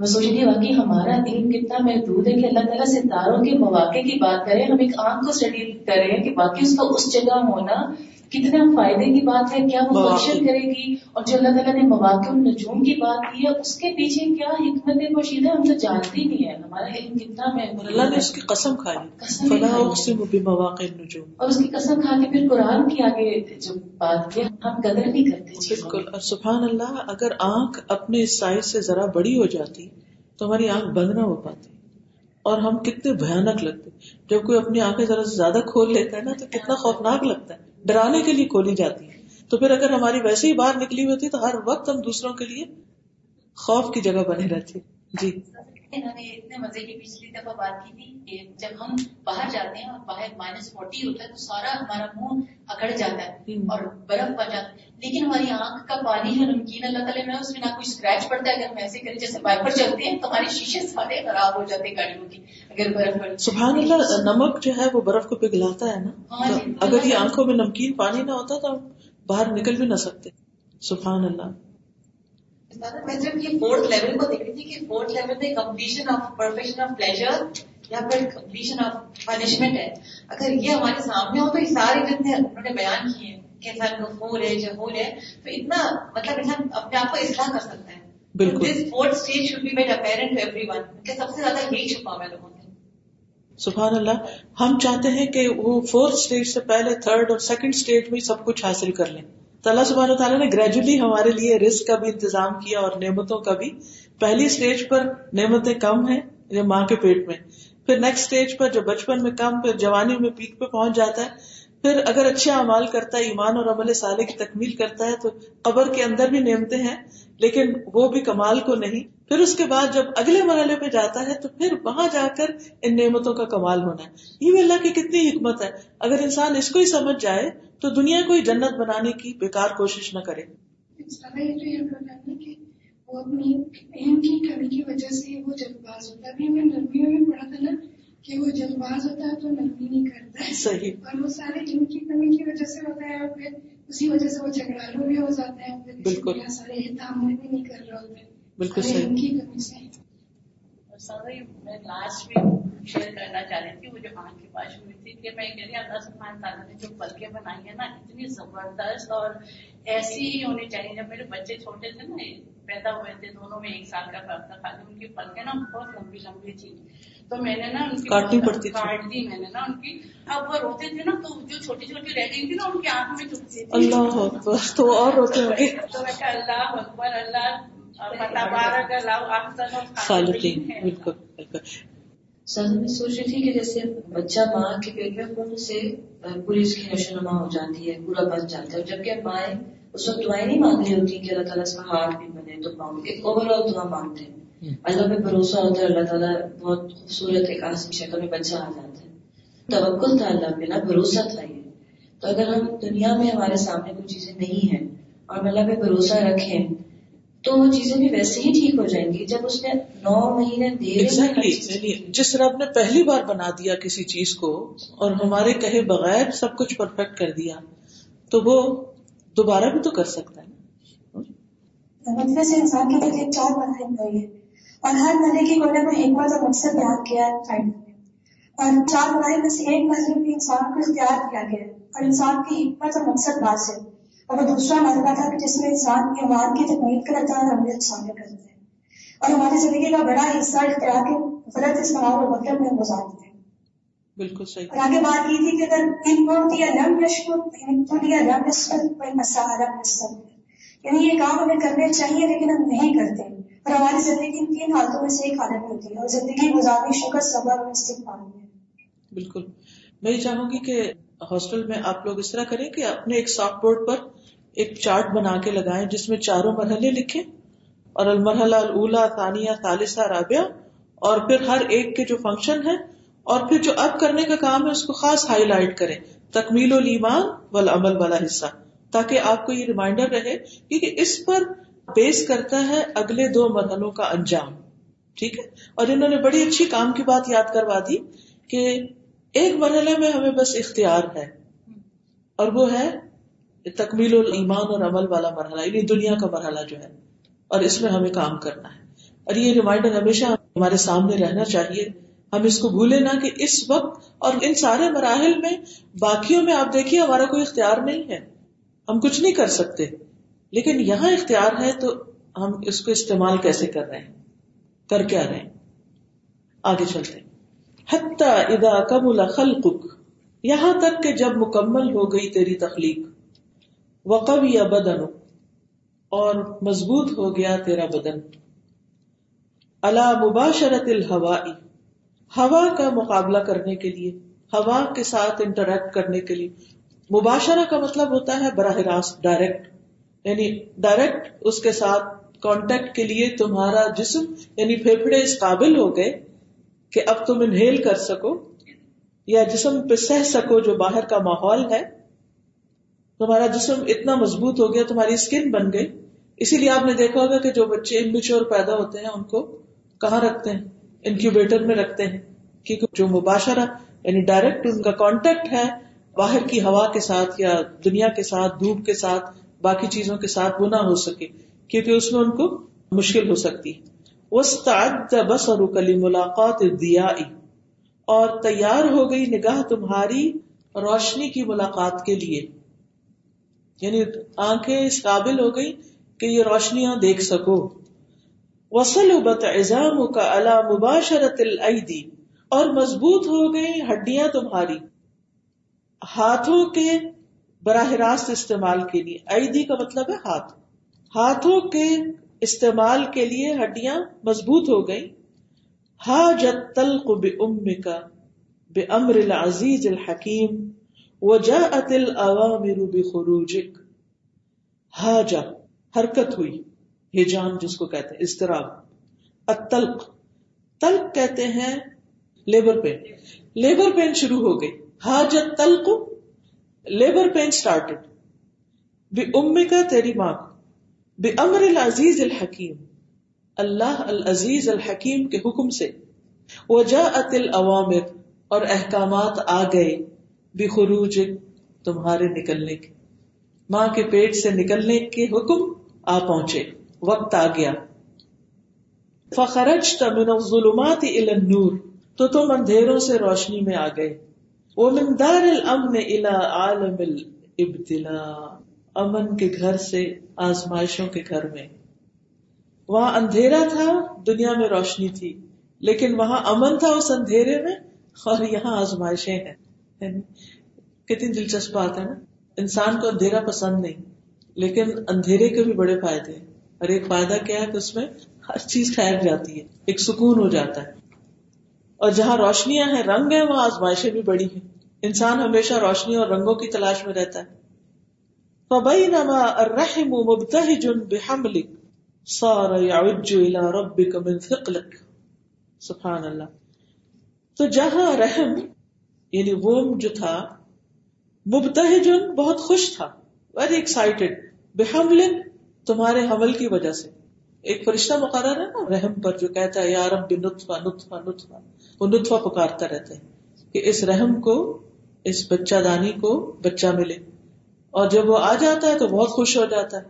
میں سوچ رہی واقعی ہمارا دین کتنا محدود ہے کہ اللہ تعالیٰ ستاروں کے مواقع کی بات کریں ہم ایک آنکھ کو اسٹڈی کریں کہ باقی اس کا اس جگہ ہونا کتنا فائدے کی بات ہے کیا وہ فنکشن کرے گی؟ اور جو اللہ تعالیٰ نے مواقع نجوم کی بات کی ہے اس کے پیچھے کیا حکمت پوشید ہے؟ ہم تو جانتے نہیں ہے ہمارا علم کتنا میں اللہ نے اس کی قسم کھائی مواقع نجوم اور اس کی قسم کھا کے پھر قرآن کی آگے جو بات کی ہم قدر نہیں کرتے بالکل۔ اور سبحان اللہ اگر آنکھ اپنے سائز سے ذرا بڑی ہو جاتی تو ہماری آنکھ بند نہ ہو پاتی۔ اور ہم کتنے بھیانک لگتے۔ جب کوئی اپنی آنکھیں ذرا سے زیادہ کھول لیتا ہے نا تو کتنا خوفناک لگتا ہے۔ ڈرانے کے لیے کھولی جاتی ہے تو پھر اگر ہماری ویسے ہی باہر نکلی ہوتی تو ہر وقت ہم دوسروں کے لیے خوف کی جگہ بنے رہتے جی۔ انہوں نے اتنے مزے کی پچھلی دفعہ بات کی تھی کہ جب ہم باہر جاتے ہیں اور باہر مائنس فورٹی ہوتا ہے تو سارا ہمارا منہ اکڑ جاتا ہے اور برف پڑ جاتا ہے۔ لیکن ہماری آنکھ کا پانی ہے نمکین اللہ تعالیٰ میں اس میں نہ کوئی اسکریچ پڑتا ہے۔ اگر ہم ایسے کریں جیسے وائپر چلتے ہیں تو ہمارے شیشے سارے خراب ہو جاتے ہیں گاڑیوں کی اگر برف پڑ سبحان اللہ نمک جو ہے وہ برف کو پگھلاتا ہے نا۔ ہاں جی، اگر یہ آنکھوں میں نمکین پانی نہ ہوتا تو باہر نکل بھی نہ سکتے۔ سبحان اللہ۔ میں جب یہ فورتھ لیول کو دیکھ رہی تھی کہ فورتھ لیول میں completion of perfection of pleasure یا پھر کمپلیشن آف پنشمنٹ ہے۔ اگر یہ ہمارے سامنے ہو تو یہ سارے جتنے انہوں نے بیان کیے ہیں کہ انسان غفور ہے ہے۔ تو اتنا مطلب انسان اپنے آپ کو اصلاح کر سکتا ہے۔ بالکل۔ This fourth stage should be made apparent to everyone کہ سب سے زیادہ یہی چھپا ہوا ہے لوگوں سے سبحان اللہ۔ ہم چاہتے ہیں کہ وہ فورتھ اسٹیج سے پہلے تھرڈ اور سیکنڈ اسٹیج میں سب کچھ حاصل کر لیں۔ تو اللہ سبحانہ تعالیٰ نے گریجولی ہمارے لیے رسک کا بھی انتظام کیا اور نعمتوں کا بھی۔ پہلی اسٹیج پر نعمتیں کم ہیں یا ماں کے پیٹ میں۔ پھر نیکسٹ اسٹیج پر جو بچپن میں کم، پھر جوانی میں پیک پہ پہنچ جاتا ہے۔ پھر اگر اچھے اعمال کرتا ہے، ایمان اور عمل سالے کی تکمیل کرتا ہے، تو قبر کے اندر بھی نعمتیں ہیں، لیکن وہ بھی کمال کو نہیں۔ پھر اس کے بعد جب اگلے مرحلے پہ جاتا ہے تو پھر وہاں جا کر ان نعمتوں کا کمال ہونا ہے۔ یہ بھی اللہ کی کتنی حکمت ہے۔ اگر انسان اس کو ہی سمجھ جائے تو دنیا کو ہی جنت بنانے کی بیکار کوشش نہ کرے۔ وہ اپنی کی کمی کی وجہ سے وہ جلد باز ہوتا ہے۔ ہمیں نرمیوں میں پڑھا تھا نا کہ وہ جلد باز ہوتا ہے تو نرمی نہیں کرتا ہے۔ صحیح۔ اور وہ سارے علم کی کمی کی وجہ سے ہوتا ہے اور پھر اسی وجہ سے وہ جھگڑالو بھی ہو جاتے ہیں۔ بالکل۔ سارے تعمیر بھی نہیں کر رہے ہوتے بالکل صحیح۔ کی کمی سے میں لاسٹ میں شیئر کرنا چاہ رہی تھی وہ جو آنکھ کی بات ہوئی تھی کہ میں کہہ رہی اللہ سبحانہ تعالیٰ نے جو پلکیں بنائی ہیں نا اتنی زبردست اور ایسی ہی ہونی چاہیے۔ جب میرے بچے چھوٹے تھے نا پیدا ہوئے تھے دونوں میں ایک سال کا فرق تھا خالی ان کی پلکیں نا بہت لمبی لمبی تھی تو میں نے نا ان کی کاٹنی پڑتی کاٹ دی میں نے نا ان کی۔ اب وہ روتے تھے نا تو جو چھوٹی چھوٹی رہ گئی تھی نا ان کی آنکھوں میں چپتی اللہ تو اور روتے ہوں گے۔ تو میں کہا اللہ اکبر اللہ بالکل بالکل۔ سر میں سوچ رہی تھی کہ جیسے بچہ ماں کے پیٹ میں خون سے پوری اس کی نشو نما ہو جاتی ہے پورا بن جاتا ہے۔ جبکہ مائیں اس وقت دعائیں نہیں مانگ رہی ہوتی کہ اللہ تعالیٰ اس کا ہاتھ بھی بنے تو پاؤں ایک اوور آل دعا مانگتے ہیں۔ اللہ پہ بھروسہ ہوتا ہے اللہ تعالیٰ بہت خوبصورت ایک آسم شکل میں بچہ آ جاتا ہے۔ توکل تھا اللہ پہ نہ بھروسہ تھا یہ۔ تو اگر ہم دنیا میں ہمارے سامنے کوئی چیزیں نہیں ہیں اور ہم اللہ پہ بھروسہ رکھیں تو وہ چیزیں بھی ویسے ہی ٹھیک ہو جائیں گی جب اس نے نو مہینے یعنی جس رب نے پہلی بار بنا دیا کسی چیز کو اور ہمارے کہے بغیر سب کچھ پرفیکٹ کر دیا تو وہ دوبارہ بھی تو کر سکتا ہے سے انسان کے لیے چار مرحلے ہوئی ہے اور ہر مرحلے کی نہ کوئی حکمت اور مقصد بیان کیا ہے اور چار مرحلے میں سے ایک مرحلے میں انسان کو اختیار کیا گیا ہے۔ اور انسان کی حکمت اور مقصد بات سے اور وہ دوسرا مرحلہ تھا کہ جس میں انسان ایمان کی تکمیل کرتا ہے اور امیت شامل کرتے ہیں اور ہماری زندگی کا بڑا حصہ اختیار کے غلط استعمال اور مطلب میں گزارتے ہیں بالکل صحیح۔ اور آگے بات کی تھی کہ اگر ان کو دیا رم یشکر نسبت نسبت یعنی یہ کام ہمیں کرنے چاہیے لیکن ہم نہیں کرتے۔ اور ہماری زندگی ان تین حالتوں میں سے ایک حالت ہوتی ہے اور زندگی گزارنی شکر صبر اور استقبال ہے بالکل۔ میں یہ چاہوں گی کہ ہاسٹل میں آپ لوگ اس طرح کریں کہ اپنے ایک سافٹ بورڈ پر ایک چارٹ بنا کے لگائیں جس میں چاروں مرحلے لکھیں اور المرحلہ الا ثانیہ، ثالثہ، رابعہ اور پھر ہر ایک کے جو فنکشن ہے اور پھر جو اب کرنے کا کام ہے اس کو خاص ہائی لائٹ کریں۔ تکمیل المان والعمل والا حصہ۔ تاکہ آپ کو یہ ریمائنڈر رہے کیونکہ اس پر بیس کرتا ہے اگلے دو مرحلوں کا انجام۔ ٹھیک ہے؟ اور انہوں نے بڑی اچھی کام کی بات یاد کروا دی کہ ایک مرحلے میں ہمیں بس اختیار ہے اور وہ ہے تکمیل ایمان اور عمل والا مرحلہ یعنی دنیا کا مرحلہ جو ہے، اور اس میں ہمیں کام کرنا ہے۔ اور یہ ریمائنڈر ہمیشہ ہمارے سامنے رہنا چاہیے۔ ہم اس کو بھولے نہ کہ اس وقت اور ان سارے مراحل میں، باقیوں میں آپ دیکھیے، ہمارا کوئی اختیار نہیں ہے۔ ہم کچھ نہیں کر سکتے۔ لیکن یہاں اختیار ہے تو ہم اس کو استعمال کیسے کر رہے ہیں؟ کر کیا رہے ہیں؟ آگے چلتے حتیٰ ادا کمل خلقک، یہاں تک کہ جب مکمل ہو گئی تیری تخلیق وقب یا بدن اور مضبوط ہو گیا تیرا بدن۔ اللہ مباشرت الحوائی ہوا کا مقابلہ کرنے کے لیے، ہوا کے ساتھ انٹریکٹ کرنے کے لیے۔ مباشرہ کا مطلب ہوتا ہے براہ راست ڈائریکٹ یعنی ڈائریکٹ اس کے ساتھ کانٹیکٹ کے لیے تمہارا جسم یعنی پھیپڑے اس قابل ہو گئے کہ اب تم انہیل کر سکو یا جسم پہ سہ سکو جو باہر کا ماحول ہے۔ تمہارا جسم اتنا مضبوط ہو گیا، تمہاری اسکن بن گئی۔ اسی لیے آپ نے دیکھا ہوگا کہ جو بچے امچور پیدا ہوتے ہیں، ان کو کہاں رکھتے ہیں؟ انکیوبیٹر میں رکھتے ہیں۔ کیونکہ جو مباشرہ یعنی ڈائریکٹ ان کا کانٹیکٹ ہے، باہر کی ہوا کے ساتھ یا دنیا کے ساتھ، دھوپ کے ساتھ، باقی چیزوں کے ساتھ وہ نہ ہو سکے، کیونکہ اس میں ان کو مشکل ہو سکتی۔ بس اور ملاقات دیا اور تیار ہو گئی نگاہ تمہاری روشنی کی ملاقات کے لیے۔ یعنی آنکھیں اس قابل ہو گئی کہ یہ روشنیاں دیکھ سکو۔ وسل بت کا اللہ مباشرت العیدی اور مضبوط ہو گئی ہڈیاں تمہاری۔ ہاتھوں کے براہ راست استعمال کے لیے۔ ایدی کا مطلب ہے ہاتھ۔ ہاتھوں کے استعمال کے لیے ہڈیاں مضبوط ہو گئی ہا جت تلق بے ام کا بے امر العزیز الحکیم و جا اتل ہا جا حرکت ہوئی۔ ہجان جس کو کہتے ہیں، اضطراب۔ التلق، تلق کہتے ہیں لیبر پین۔ لیبر پین شروع ہو گئی۔ حاجت تلق، لیبر پین اسٹارٹیڈ بے ام کا تیری ماں۔ بے امر العزیز الحکیم، اللہ العزیز الحکیم کے حکم سے۔ وہ جا اتل عوامر اور احکامات آ گئے بے خروج تمہارے نکلنے کے۔ ماں کے پیٹ سے نکلنے کے حکم آ پہنچے، وقت آ گیا۔ فخرج من الظلمات الى النور، تو تم اندھیروں سے روشنی میں آ گئے۔ وہ من دار الامن الى عالم الابتلاء، امن کے گھر سے آزمائشوں کے گھر میں۔ وہاں اندھیرا تھا، دنیا میں روشنی تھی، لیکن وہاں امن تھا اس اندھیرے میں اور یہاں آزمائشیں ہیں۔ یعنی کتنی دلچسپ بات ہے نا۔ انسان کو اندھیرا پسند نہیں، لیکن اندھیرے کے بھی بڑے فائدے ہیں۔ اور ایک فائدہ کیا ہے کہ اس میں ہر چیز ٹھہر جاتی ہے، ایک سکون ہو جاتا ہے۔ اور جہاں روشنیاں ہیں، رنگ ہیں، وہاں آزمائشیں بھی بڑی ہیں۔ انسان ہمیشہ روشنی اور رنگوں کی تلاش میں رہتا ہے۔ فبینما الرحم مبتهج بحملك صار يعج الى ربك من ثقلك سبحان اللہ تو جہاں رحم یعنی ووم جو تھا مبتہج بہت خوش تھا ویری ایکسائٹیڈ بحمل تمہارے حمل کی وجہ سے۔ ایک فرشتہ مقرر ہے نا، رحم پر جو کہتا ہے یار اب نطفہ نطفہ نطفہ۔ وہ نطفہ پکارتا رہتا ہے کہ اس رحم کو، اس بچہ دانی کو بچہ ملے۔ اور جب وہ آ جاتا ہے تو بہت خوش ہو جاتا ہے۔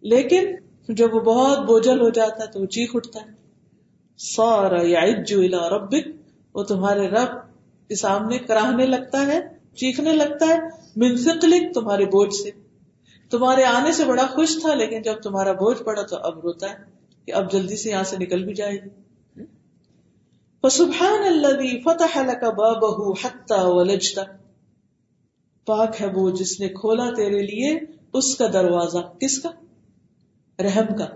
لیکن جب وہ بہت بوجھل ہو جاتا ہے تو وہ چیخ اٹھتا ہے۔ سورا یا ربک، وہ تمہارے رب کے سامنے کراہنے لگتا ہے، چیخنے لگتا ہے۔ منفقلک تمہارے بوجھ سے۔ تمہارے آنے سے بڑا خوش تھا، لیکن جب تمہارا بوجھ پڑا تو اب روتا ہے کہ اب جلدی سے یہاں سے نکل بھی جائے گی۔ سبحان اللہ فتح بابہ حتى ولجتا پاک ہے وہ جس نے کھولا تیرے لیے، اس کا دروازہ کس کا؟ رحم کا۔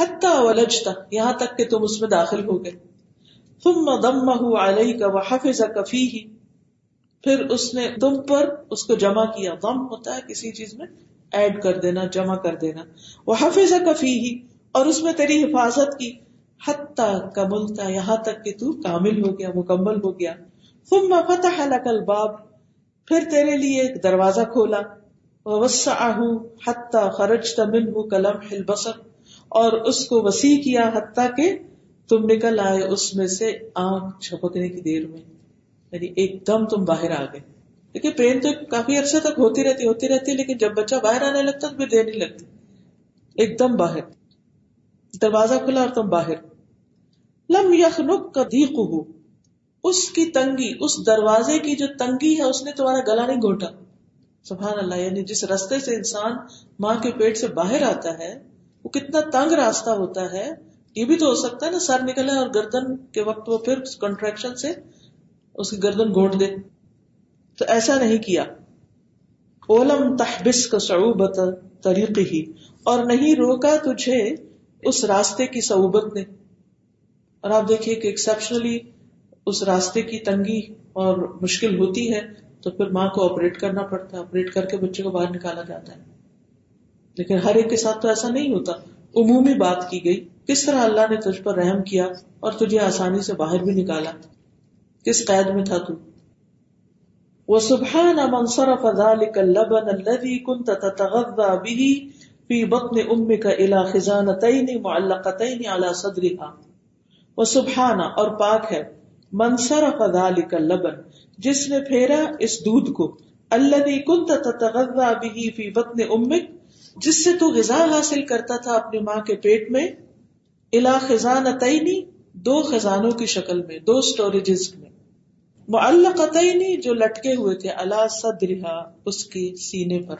حتى ولجتا یہاں تک کہ تم اس میں داخل ہو گئے۔ ثم ضمه عليك وحفظك فيه پھر اس نے تم پر اس کو جمع کیا۔ غم ہوتا ہے کسی چیز میں، ایڈ کر دینا، جمع کر دینا۔ وہ حفظ کفی ہی اور اس میں تیری حفاظت کی۔ حتیٰ کملتا، یہاں تک کہ تو کامل ہو گیا، مکمل ہو گیا۔ ثم فتح لك الباب۔ پھر تیرے لیے ایک دروازہ کھولا۔ وسعه حتى خرجت منه كلمح البصر۔ اور اس کو وسیع کیا حتیٰ کہ تم نکل آئے اس میں سے آنکھ چھپکنے کی دیر میں۔ یعنی ایک دم تم باہر آ گئے۔ دیکھیے پین تو کافی عرصے تک ہوتی رہتی ہوتی رہتی، لیکن جب بچہ باہر آنے لگتا تو پھر دیر نہیں لگتی۔ ایک دم باہر۔ دروازہ کھلا اور تم باہر۔ لم یخنک کا دیق اس کی تنگی، اس دروازے کی جو تنگی ہے، اس نے تمہارا گلا نہیں گھوٹا سبحان اللہ یعنی جس رستے سے انسان ماں کے پیٹ سے باہر آتا ہے، وہ کتنا تنگ راستہ ہوتا ہے۔ یہ بھی تو ہو سکتا ہے نا، سر نکلے اور گردن کے وقت وہ پھر کنٹریکشن سے اس کی گردن گھونٹ دے۔ تو ایسا نہیں کیا۔ اولم تحبس کا صعوبت طریقی ہی اور نہیں روکا تجھے اس راستے کی صعوبت نے۔ اور آپ دیکھیے کہ ایکسپشنلی اس راستے کی تنگی اور مشکل ہوتی ہے تو پھر ماں کو آپریٹ کرنا پڑتا ہے۔ آپریٹ کر کے بچے کو باہر نکالا جاتا ہے۔ لیکن ہر ایک کے ساتھ تو ایسا نہیں ہوتا۔ عمومی بات کی گئی، کس طرح اللہ نے تجھ پر رحم کیا اور تجھے آسانی سے باہر بھی نکالا؟ کس قید میں تھا تو؟ وہ سبحان منصرف ذلك اللبن الذي كنت تتغذى به في بطن امك الى خزانتين معلقتين على صدرها۔ وسبحان اور پاک ہے۔ منصرف ذلك اللبن جس نے پھیرا اس دودھ کو الذي كنت تتغذى به في بطن امك جس سے تو غذا حاصل کرتا تھا اپنی ماں کے پیٹ میں، الا خزان دو خزانوں کی شکل میں، دو اسٹوریجز میں۔ معلقتینی جو لٹکے ہوئے تھے اللہ صدرہا، اس کی سینے پر۔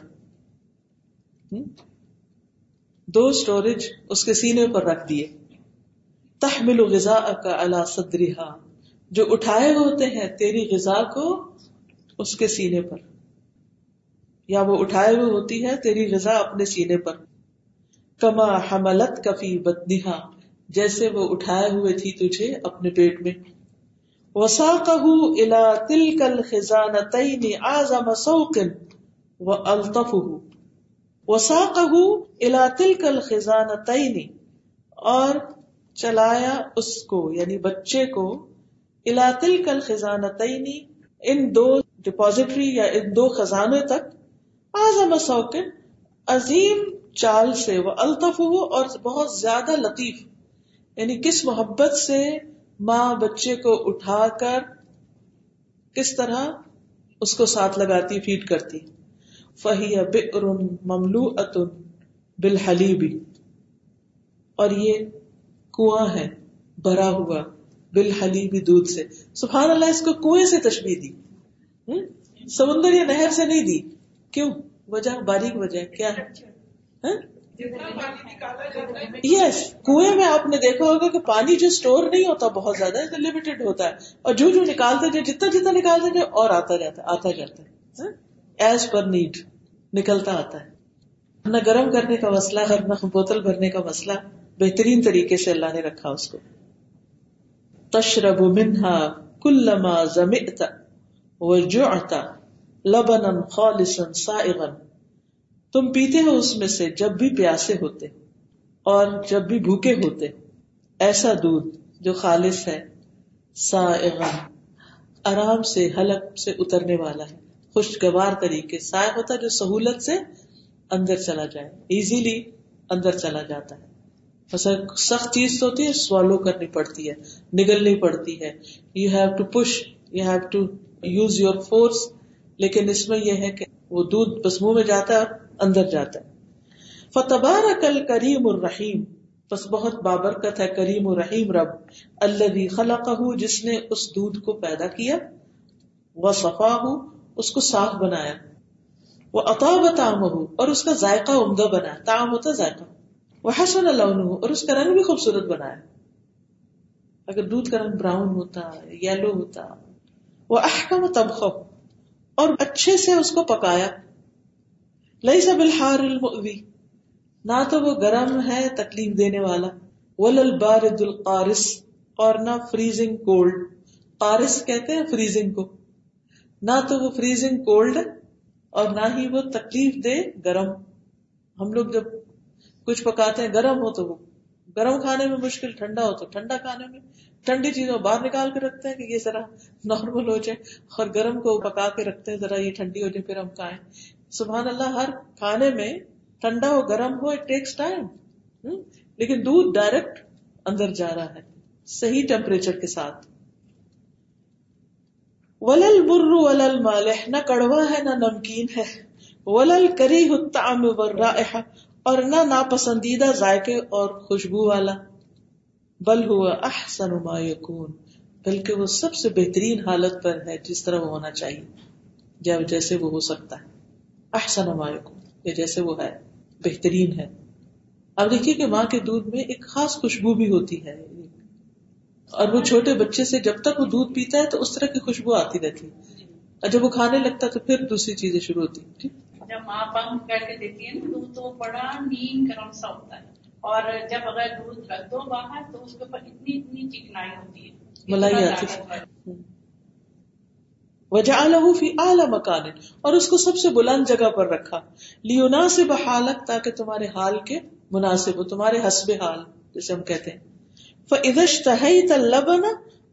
دو اسٹوریج اس کے سینے پر رکھ دیے۔ تحمل غذا کا اللہ صدرہا۔ جو اٹھائے ہوتے ہیں تیری غذا کو اس کے سینے پر۔ یا وہ اٹھائے ہوئے ہوتی ہے تیری غذا اپنے سینے پر۔ کما حملت کفی بدنہا، جیسے وہ اٹھائے ہوئے تھی تجھے اپنے پیٹ میں۔ وساقہ الا تلک الخزانتین اعظم سوق والطفه وساقہ الا تلک الخزانتین، اور چلایا اس کو یعنی بچے کو الا تلک الخزانتین، ان دو ڈپوزٹری یا ان دو خزانوں تک، اعظم سوق عظیم چال سے وہ الطف ہو اور بہت زیادہ لطیف یعنی کس محبت سے ماں بچے کو اٹھا کر کس طرح اس کو ساتھ لگاتی، فیڈ کرتی۔ فہی بر مملو اتن بالحلیبی اور یہ کنواں ہے، بھرا ہوا۔ بالحلیبی دودھ سے۔ سبحان اللہ، اس کو کنویں سے تشبیح دی۔ سمندر یا نہر سے نہیں دی۔ کیوں؟ وجہ باریک وجہ کیا ہے؟ یس کنویں میں آپ نے دیکھا ہوگا کہ پانی جو اسٹور نہیں ہوتا، بہت زیادہ لمیٹڈ ہوتا ہے۔ اور جو جو نکالتے جائے، جتنا جتنا نکالتے جائے اور آتا جاتا آتا جاتا ہے۔ ایز پر نیڈ نکلتا آتا ہے۔ نہ گرم کرنے کا مسئلہ ہے نہ بوتل بھرنے کا مسئلہ، بہترین طریقے سے اللہ نے رکھا اس کو۔ تشرب منہا کلما زمئت وجعت لبنا خالصا سائغا تم پیتے ہو اس میں سے جب بھی پیاسے ہوتے اور جب بھی بھوکے ہوتے۔ ایسا دودھ جو خالص ہے سا آرام سے حلق سے اترنے والا ہے۔ خوشگوار طریقے سائے ہوتا جو سہولت سے اندر چلا جائے۔ ایزیلی اندر چلا جاتا ہے۔ سخت چیز تو ہوتی ہے، سوالو کرنی پڑتی ہے، نگلنی پڑتی ہے۔ You have to push you have to use your force لیکن اس میں یہ ہے کہ وہ دودھ بس منہ میں جاتا ہے، اندر جاتا ہے۔ فتبار کل کریم الرحیم بس بہت بابرکت ہے، کریم الرحیم رب۔ اللہ خلق جس نے اس دودھ کو پیدا کیا۔ وہ صفا ہو اس کو صاف بنایا۔ وہ اطاب تام اور اس کا ذائقہ عمدہ بنایا تام ہوتا ذائقہ۔ وہ حسن اللہ اور اس کا رنگ بھی خوبصورت بنایا اگر دودھ کا رنگ براؤن ہوتا، یلو ہوتا۔ وہ احکم تبخ اور اچھے سے اس کو پکایا۔ لئی سب الحار المؤوی نہ تو وہ گرم ہے تکلیف دینے والا۔ ول بارد القارس، اور نہ فریزنگ کولڈ۔ قارس کہتے ہیں فریزنگ کو۔ نہ تو وہ فریزنگ کولڈ اور نہ ہی وہ تکلیف دے گرم۔ ہم لوگ جب کچھ پکاتے ہیں، گرم ہو تو وہ گرم کھانے میں مشکل، ٹھنڈا ہو تو ٹھنڈا کھانے میں۔ ٹھنڈی چیزوں باہر نکال کے رکھتے ہیں کہ یہ ذرا نارمل ہو جائے اور گرم کو پکا کے رکھتے ہیں، ذرا یہ ٹھنڈی ہو جائے، پھر ہم کھائیں۔ سبحان اللہ، ہر کھانے میں ٹھنڈا ہو، گرم ہو اٹ ٹیکس ٹائم لیکن دودھ ڈائریکٹ اندر جا رہا ہے، صحیح ٹیمپریچر کے ساتھ۔ ولل بر ولل مالح نہ کڑوا ہے، نہ نمکین ہے۔ ولل کری الطعم والرائحہ اور نہ ناپسندیدہ ذائقے اور خوشبو والا۔ بل ہوا احسن ما یکون بلکہ وہ سب سے بہترین حالت پر ہے جس طرح وہ ہونا چاہیے جیسے وہ ہو سکتا ہے۔ احسن ما یکون یہ جیسے وہ ہے، بہترین ہے۔ اب دیکھیے کہ ماں کے دودھ میں ایک خاص خوشبو بھی ہوتی ہے۔ اور وہ چھوٹے بچے سے جب تک وہ دودھ پیتا ہے تو اس طرح کی خوشبو آتی رہتی۔ اور جب وہ کھانے لگتا ہے تو پھر دوسری چیزیں شروع ہوتی۔ ٹھیک۔ جب ماں بند کر کے دیتی ہے نا دودھ تو بڑا نیم گرم سا ہوتا ہے۔ اور جب اگر دودھ رکھ دو باہر تو اس کے اوپر اتنی اتنی چکنائی ہوتی ہے۔ ملائی آتی وجہ فی اعلی مکان اور اس کو سب سے بلند جگہ پر رکھا۔ لیونا سے بحالک تاکہ تمہارے حال کے مناسب ہو تمہارے حسب حال جیسے ہم کہتے ہیں۔ لبن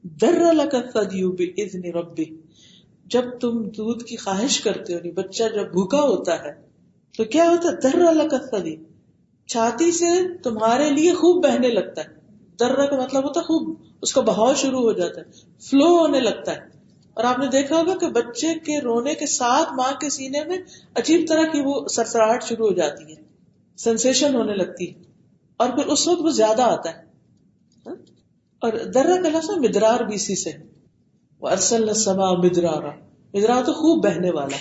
در ادنی ربی جب تم دودھ کی خواہش کرتے ہو یعنی بچہ جب بھوکا ہوتا ہے، تو کیا ہوتا ہے؟ در القدی چھاتی سے تمہارے لیے خوب بہنے لگتا ہے۔ درا کا مطلب ہوتا ہے خوب، اس کا بہاؤ شروع ہو جاتا ہے، فلو ہونے لگتا ہے۔ اور آپ نے دیکھا ہوگا کہ بچے کے رونے کے ساتھ ماں کے سینے میں عجیب طرح کی وہ سرسراہٹ شروع ہو جاتی ہے سینسیشن ہونے لگتی ہے۔ اور پھر اس وقت وہ زیادہ آتا ہے۔ ہاں؟ اور درا کا لفظ مدرار بیسی سے۔ وہ ارسل سما مدرارا۔ مدرا تو خوب بہنے والا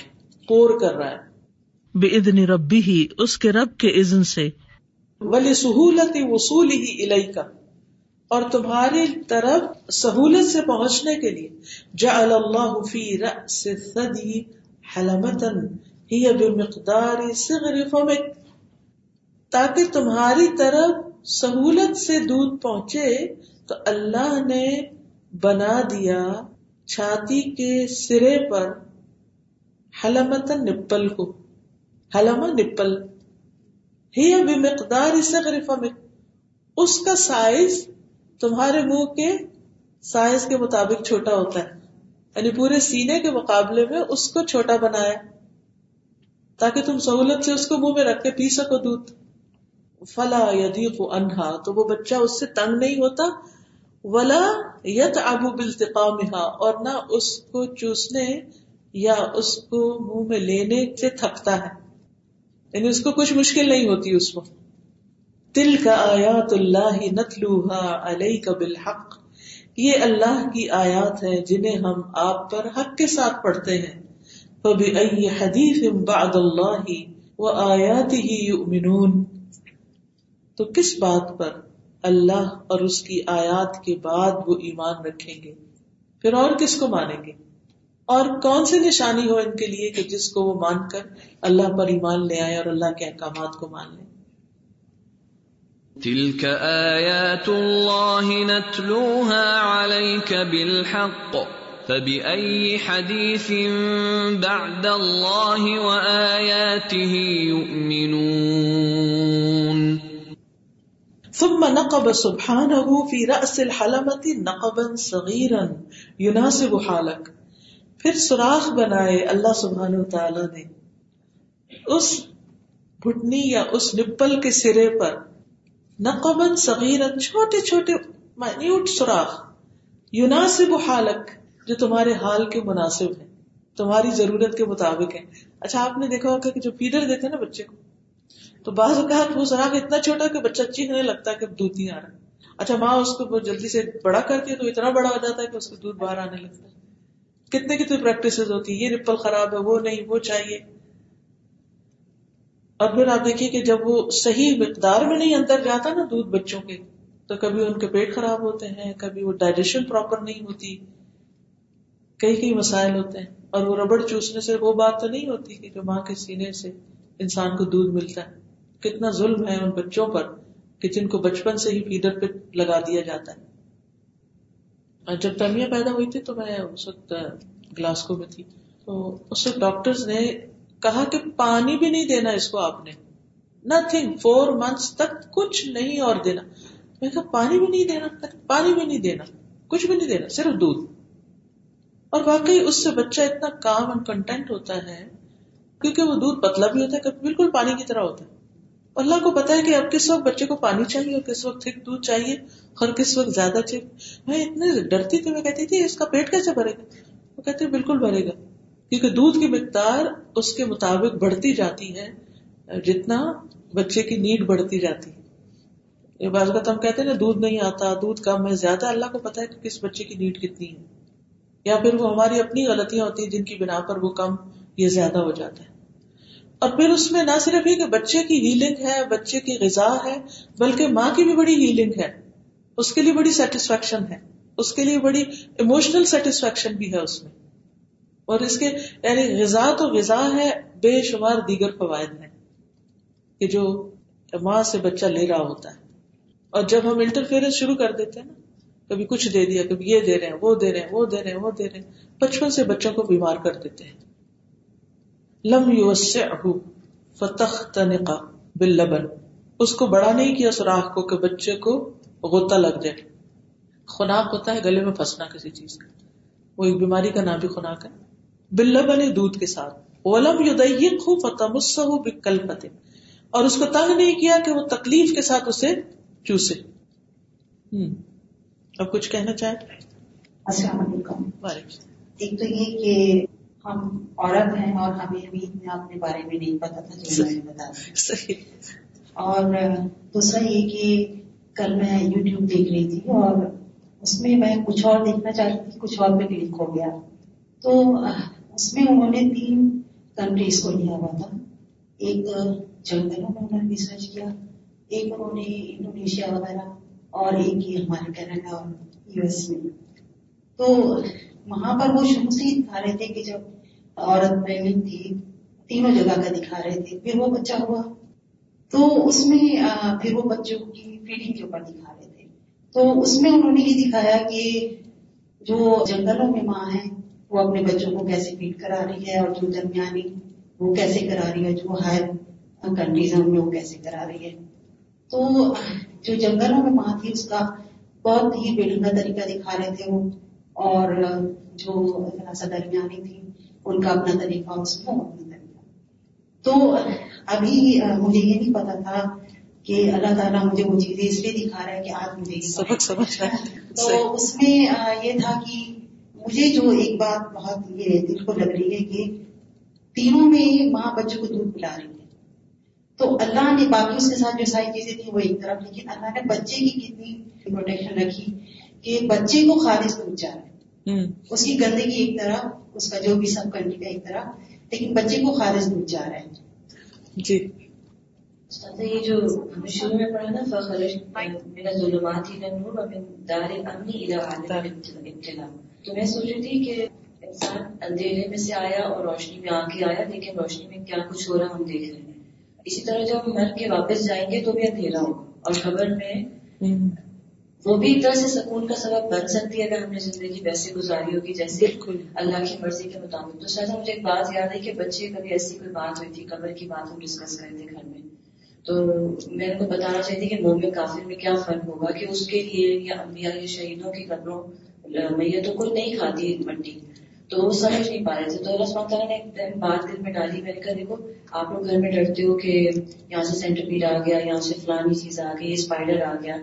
پور کر رہا ہے۔ بے ادن ربی ہی اس کے رب کے اذن سے۔ ولی سہولت وصول ہی الہی کا اور تمہاری طرف سہولت سے پہنچنے کے لیے۔ جعل اللہ فی رأس الثدی حلمتا ہی بمقدار صغر فمک تاکہ تمہاری طرف سہولت سے دودھ پہنچے تو اللہ نے بنا دیا چھاتی کے سرے پر حلمت نپل کو حلم نپل۔ ہی ابھی مقدار میں اس کا سائز تمہارے منہ کے سائز کے مطابق چھوٹا ہوتا ہے۔ یعنی پورے سینے کے مقابلے میں اس کو چھوٹا بنایا۔ تاکہ تم سہولت سے اس کو منہ میں رکھ کے پی سکو دودھ۔ فلا یدیق انہا تو وہ بچہ اس سے تنگ نہیں ہوتا۔ ولا یت ابو بالتقامها اور نہ اس کو چوسنے یا اس کو منہ میں لینے سے تھکتا ہے۔ یعنی اس کو کچھ مشکل نہیں ہوتی اس وقت۔ تل کا آیات اللہ نتلوها علیک بالحق۔ یہ اللہ کی آیات ہے جنہیں ہم آپ پر حق کے ساتھ پڑھتے ہیں۔ فبأي حدیث بعد اللہ وآیاته یؤمنون تو کس بات پر اللہ اور اس کی آیات کے بعد وہ ایمان رکھیں گے۔ پھر اور کس کو مانیں گے؟ اور کون سی نشانی ہو ان کے لیے کہ جس کو وہ مان کر اللہ پر ایمان لے آئے اور اللہ کے احکامات کو مان لیں؟ تلك آیات اللہ نتلوها عليك بالحق فبأي حديث بعد الله وآياته يؤمنون ثم نقب سبحانه في رأس الحلمة نقبا صغيرا. يناسب حالك. پھر سوراخ بنائے اللہ سبحانہ تعالی نے. اس گھٹنی یا اس نپل کے سرے پر نقبا صغیرا چھوٹے چھوٹے مائنیوٹ سوراخ. يناسب حالک جو تمہارے حال کے مناسب ہیں. تمہاری ضرورت کے مطابق ہیں. اچھا آپ نے دیکھا ہوگا کہ جو فیڈر دیتے ہیں نا بچے کو تو بعض اوقات وہ سراخ اتنا چھوٹا کہ بچہ چیخنے لگتا ہے کہ دودھ نہیں آ رہا اچھا ماں اس کو جلدی سے بڑا کرتی ہے تو اتنا بڑا ہو جاتا ہے کہ اس کو دودھ باہر آنے لگتا ہے۔ کتنے کتنے پریکٹس ہوتی ہے یہ رپل خراب ہے، وہ نہیں، وہ چاہیے۔ اور پھر آپ دیکھیے کہ جب وہ صحیح مقدار میں نہیں اندر جاتا نا دودھ بچوں کے، تو کبھی ان کے پیٹ خراب ہوتے ہیں، کبھی وہ ڈائجیشن پراپر نہیں ہوتی، کئی کئی مسائل ہوتے ہیں۔ اور وہ ربڑ چوسنے سے وہ بات تو نہیں ہوتی کہ جو ماں کے سینے سے انسان کو دودھ ملتا ہے۔ کتنا ظلم ہے ان بچوں پر کہ جن کو بچپن سے ہی فیڈر پہ لگا دیا جاتا ہے۔ جب تمیاں پیدا ہوئی تھی تو میں اس وقت گلاسکو میں تھی۔ تو اس وقت ڈاکٹر نے کہا کہ پانی بھی نہیں دینا اس کو آپ نے۔ نتنگ فور منتھس تک کچھ نہیں اور دینا۔ میں کہا، پانی بھی نہیں دینا۔ پانی بھی نہیں دینا۔ کچھ بھی نہیں دینا۔ صرف دودھ۔ اور واقعی اس سے بچہ اتنا کام اینڈ کنٹینٹ ہوتا ہے کیونکہ وہ دودھ پتلا بھی ہوتا ہے بالکل پانی کی طرح ہوتا ہے۔ اللہ کو پتا ہے کہ اب کس وقت بچے کو پانی چاہیے اور کس وقت تھک دودھ چاہیے اور کس وقت زیادہ چیک میں اتنے ڈرتی تھی، میں کہتی تھی، اس کا پیٹ کیسے بھرے گا؟ وہ کہتے بالکل بھرے گا۔ کیونکہ دودھ کی مقدار اس کے مطابق بڑھتی جاتی ہے، جتنا بچے کی نیڈ بڑھتی جاتی ہے۔ یہ بعض کا ہم کہتے ہیں نا، دودھ نہیں آتا، دودھ کم ہے، زیادہ۔ اللہ کو پتا ہے کہ کس بچے کی نیڈ کتنی ہے۔ یا پھر وہ ہماری اپنی غلطیاں ہوتی ہیں، جن کی بنا پر وہ کم یہ زیادہ ہو جاتا ہے۔ اور پھر اس میں نہ صرف یہ کہ بچے کی ہیلنگ ہے، بچے کی غذا ہے، بلکہ ماں کی بھی بڑی ہیلنگ ہے۔ اس کے لیے بڑی سیٹسفیکشن ہے۔ اس کے لیے بڑی ایموشنل سیٹسفیکشن بھی ہے اس میں۔ اور اس کے یعنی غذا تو غذا ہے، بے شمار دیگر فوائد ہیں۔ کہ جو ماں سے بچہ لے رہا ہوتا ہے۔ اور جب ہم انٹرفیئرنس شروع کر دیتے ہیں نا، کبھی کچھ دے دیا، کبھی یہ دے رہے ہیں، وہ دے رہے ہیں، وہ دے رہے ہیں، وہ دے رہے ہیں، بچپن سے بچوں کو بیمار کر دیتے ہیں۔ لم فتح تنقا بل لبن اس کو بڑا نہیں کیا سوراخ کو کہ بچے کو غوطہ لگ جائے۔ خناک ہوتا ہے گلے میں پھنسنا کسی چیز کا۔ وہ ایک بیماری کا نام بھی خناک ہے۔ بل لبن دودھ کے ساتھ۔ ولم مس ہو بکل اور اس کو تنگ نہیں کیا کہ وہ تکلیف کے ساتھ اسے چوسے۔ اب کچھ کہنا چاہیں؟ السلام علیکم۔ ایک تو یہ کہ ہم عورت ہیں اور ہمیں بھی اپنے بارے میں نہیں پتا تھا جو میں بتا اور دوسرا یہ کہ کل میں یوٹیوب دیکھ رہی تھی اور اس میں میں کچھ اور دیکھنا چاہتی تھی کچھ اور پہ کلک ہو گیا۔ تو اس میں انہوں نے تین کنٹریز کو لیا ہوا تھا۔ ایک جنگلوں میں انہوں نے ریسرچ کیا ایک انہوں نے انڈونیشیا وغیرہ اور ایک یہ ہمارے کینیڈا اور یو ایس میں۔ تو وہاں پر وہ شروع سے ہی دکھا رہے تھے کہ جب عورت تھی، تینوں جگہ کا دکھا رہے تھے، پھر وہ بچہ ہوا۔ تو اس میں پھر وہ بچوں کی فیڈنگ کے اوپر دکھا رہے تھے۔ تو اس میں انہوں نے یہ دکھایا کہ جو جنگلوں میں ماں ہے، وہ اپنے بچوں کو کیسے فیڈ کرا رہی ہے اور جو درمیانی وہ کیسے کرا رہی ہے، جو ہائر کنٹریز میں وہ کیسے کرا رہی ہے۔ تو جو جنگلوں میں ماں تھی، اس کا بہت ہی بیٹنگ طریقہ دکھا رہے تھے۔ وہ اور جو درمیانی تھی ان کا اپنا طریقہ اس کا اپنا طریقہ۔ تو ابھی مجھے یہ نہیں پتا تھا کہ اللہ تعالیٰ مجھے وہ چیزیں اس لیے دکھا رہا ہے کہ آج مجھے سبق سمجھ تو اس میں یہ تھا کہ مجھے جو ایک بات بہت یہ دل کو لگ رہی ہے کہ تینوں میں ماں بچوں کو دودھ پلا رہی ہے۔ تو اللہ نے باقی اس کے ساتھ جو ساری چیزیں تھیں وہ ایک طرف لیکن اللہ نے بچے کی کتنی پروٹیکشن رکھی۔ کہ بچے کو خالص رہا ہے اس کی گندگی ایک طرح اس کا جو بھی سب کرنے کا ایک طرح لیکن بچے کو خالص جا رہا ہے جی۔ یہ جو شروع میں پڑھا نا فخرش میرا ظلمات ہی نور اور دار امنی ابتلا تو میں سوچ رہی تھی کہ انسان اندھیرے میں سے آیا اور روشنی میں آ کے آیا لیکن روشنی میں کیا کچھ ہو رہا ہم دیکھ رہے ہیں۔ اسی طرح جب ہم مر کے واپس جائیں گے تو بھی اندھیرا ہوگا۔ اور خبر میں وہ بھی ایک طرح سے سکون کا سبب بن سکتی ہے اگر ہم نے زندگی ویسے گزاری ہوگی جیسے اللہ کی مرضی کے مطابق۔ تو شاید مجھے ایک بات یاد ہے کہ بچے کبھی ایسی کوئی بات ہوئی تھی قبر کی بات ہم ڈسکس کرے تھے گھر میں۔ تو میں ان کو بتانا چاہتی کہ مومن کافر میں کیا فرق ہوگا کہ اس کے لیے یا انبیاء یا شہیدوں کی قبروں میتوں کو نہیں کھاتی مٹی۔ تو وہ سمجھ نہیں پا رہے تھے۔ تو اللہ تعالیٰ نے ایک بات دل میں ڈالی۔ میں نے کہا دیکھو آپ لوگ گھر میں ڈرتے ہو کہ یہاں سے سینٹر پیڈ آ گیا یہاں سے فلانی چیز آ گئی اسپائڈر آ گیا۔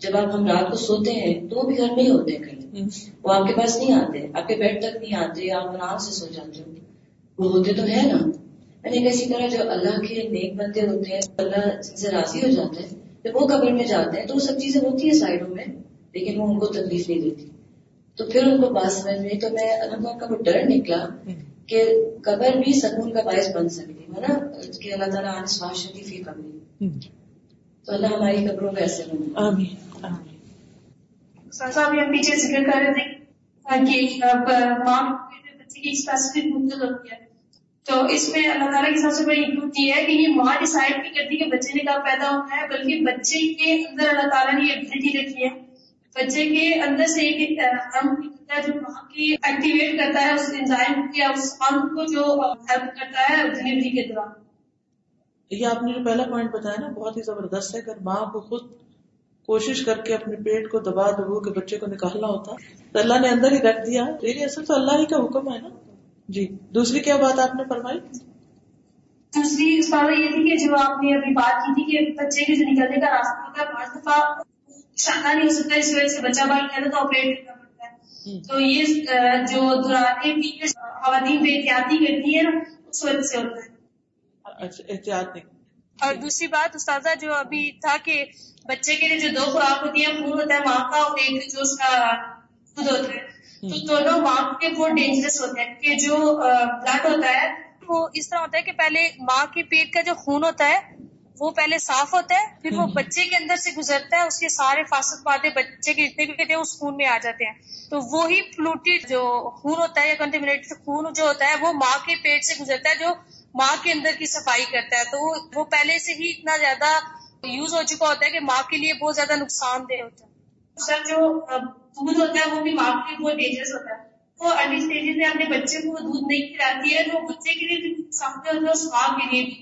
جب آپ ہم رات کو سوتے ہیں تو وہ بھی گھر میں ہی ہوتے ہیں کہیں۔ وہ آپ کے پاس نہیں آتے آپ کے بیڈ تک نہیں آتے آپ آرام سے سو جاتے ہو وہ ہوتے تو ہے نا۔ میں نے اسی طرح جو اللہ کے نیک بندے ہوتے ہیں اللہ سے راضی ہو جاتے ہیں جب وہ قبر میں جاتے ہیں تو وہ سب چیزیں ہوتی ہیں سائڈوں میں لیکن وہ ان کو تکلیف نہیں دیتی۔ تو پھر ان کو بات سمجھ میں تو میں اللہ کا وہ ڈر نکلا کہ قبر بھی سکون کا باعث بن سکتی ہے نا کہ اللہ تعالیٰ آج شدید قبر تو اللہ ہماری قبروں کا ایسے بنے صاحب ہم پیچھے ذکر کر رہے تھے کہ ماں بچے کی اسپیسیفک مدت ہوتی ہے۔ تو اس میں اللہ تعالیٰ کی سب سے بڑی حکمت یہ ہے کہ یہ ماں ڈیسائڈ نہیں کرتی کہ بچے نے کب پیدا ہونا ہے، بلکہ بچے کے اندر اللہ تعالیٰ نے یہ ایبلٹی رکھی ہے۔ بچے کے اندر سے ایک ہم جو ماں کی ایکٹیویٹ کرتا ہے، اس انزائم یا اس عام کو جو ہیلپ کرتا ہے ڈلیوری کے دوران۔ یہ آپ نے جو پہلا پوائنٹ بتایا نا، بہت ہی زبردست ہے اگر ماں کو خود کوشش کر کے اپنے پیٹ کو دبا دبو کے بچے کو نکالنا ہوتا۔ تو اللہ نے اندر ہی رکھ دیا۔ اصل تو اللہ ہی کا حکم ہے نا۔ جی۔ دوسری کیا بات آپ نے فرمائی؟ دوسری یہ تھی کہ جو آپ نے ابھی بات کی تھی کہ بچے کے جو نکلنے کا راستہ ہوتا ہے بعض دفعہ شادہ نہیں ہو سکتا اس وجہ سے بچہ بال کہتا تو آپریٹ کرنا پڑتا ہے۔ تو یہ جو دوران خواتین پہ احتیاطی کرتی ہے نا اس وجہ سے ہوتا ہے۔ اچھا احتیاط نہیں۔ اور دوسری بات استاذہ جو ابھی تھا کہ بچے کے لیے جو دو خوراک ہوتی ہیں خون ہوتا ہے ماں کا اور ایک جو اس کا خود ہوتا ہے۔ تو دونوں ماں کے بہت ڈینجرس ہوتے ہیں کہ جو بلڈ ہوتا ہے وہ اس طرح ہوتا ہے کہ پہلے ماں کے پیٹ کا جو خون ہوتا ہے وہ پہلے صاف ہوتا ہے پھر وہ بچے کے اندر سے گزرتا ہے اس کے سارے فاسد باتیں بچے کے جتنے بھی کہتے ہیں اس خون میں آ جاتے ہیں۔ تو وہی فلوٹیڈ جو خون ہوتا ہے یا کنٹیمنیٹ خون جو ہوتا ہے وہ ماں کے پیٹ سے گزرتا ہے جو ماں کے اندر کی صفائی کرتا ہے تو وہ پہلے سے ہی اتنا زیادہ یوز ہو چکا ہوتا ہے کہ ماں کے لیے بہت زیادہ نقصان دہ ہوتا ہے۔ سر، جو دودھ ہوتا ہے، وہ بھی ماں کے لیے بہت ڈینجرس ہوتا ہے۔ وہ ارلی اسٹیج میں اپنے بچے کو دودھ نہیں کھلاتی ہے، تو بچے کے لیے بھی سامنے ہوتا ہے اس ماں کے لیے بھی۔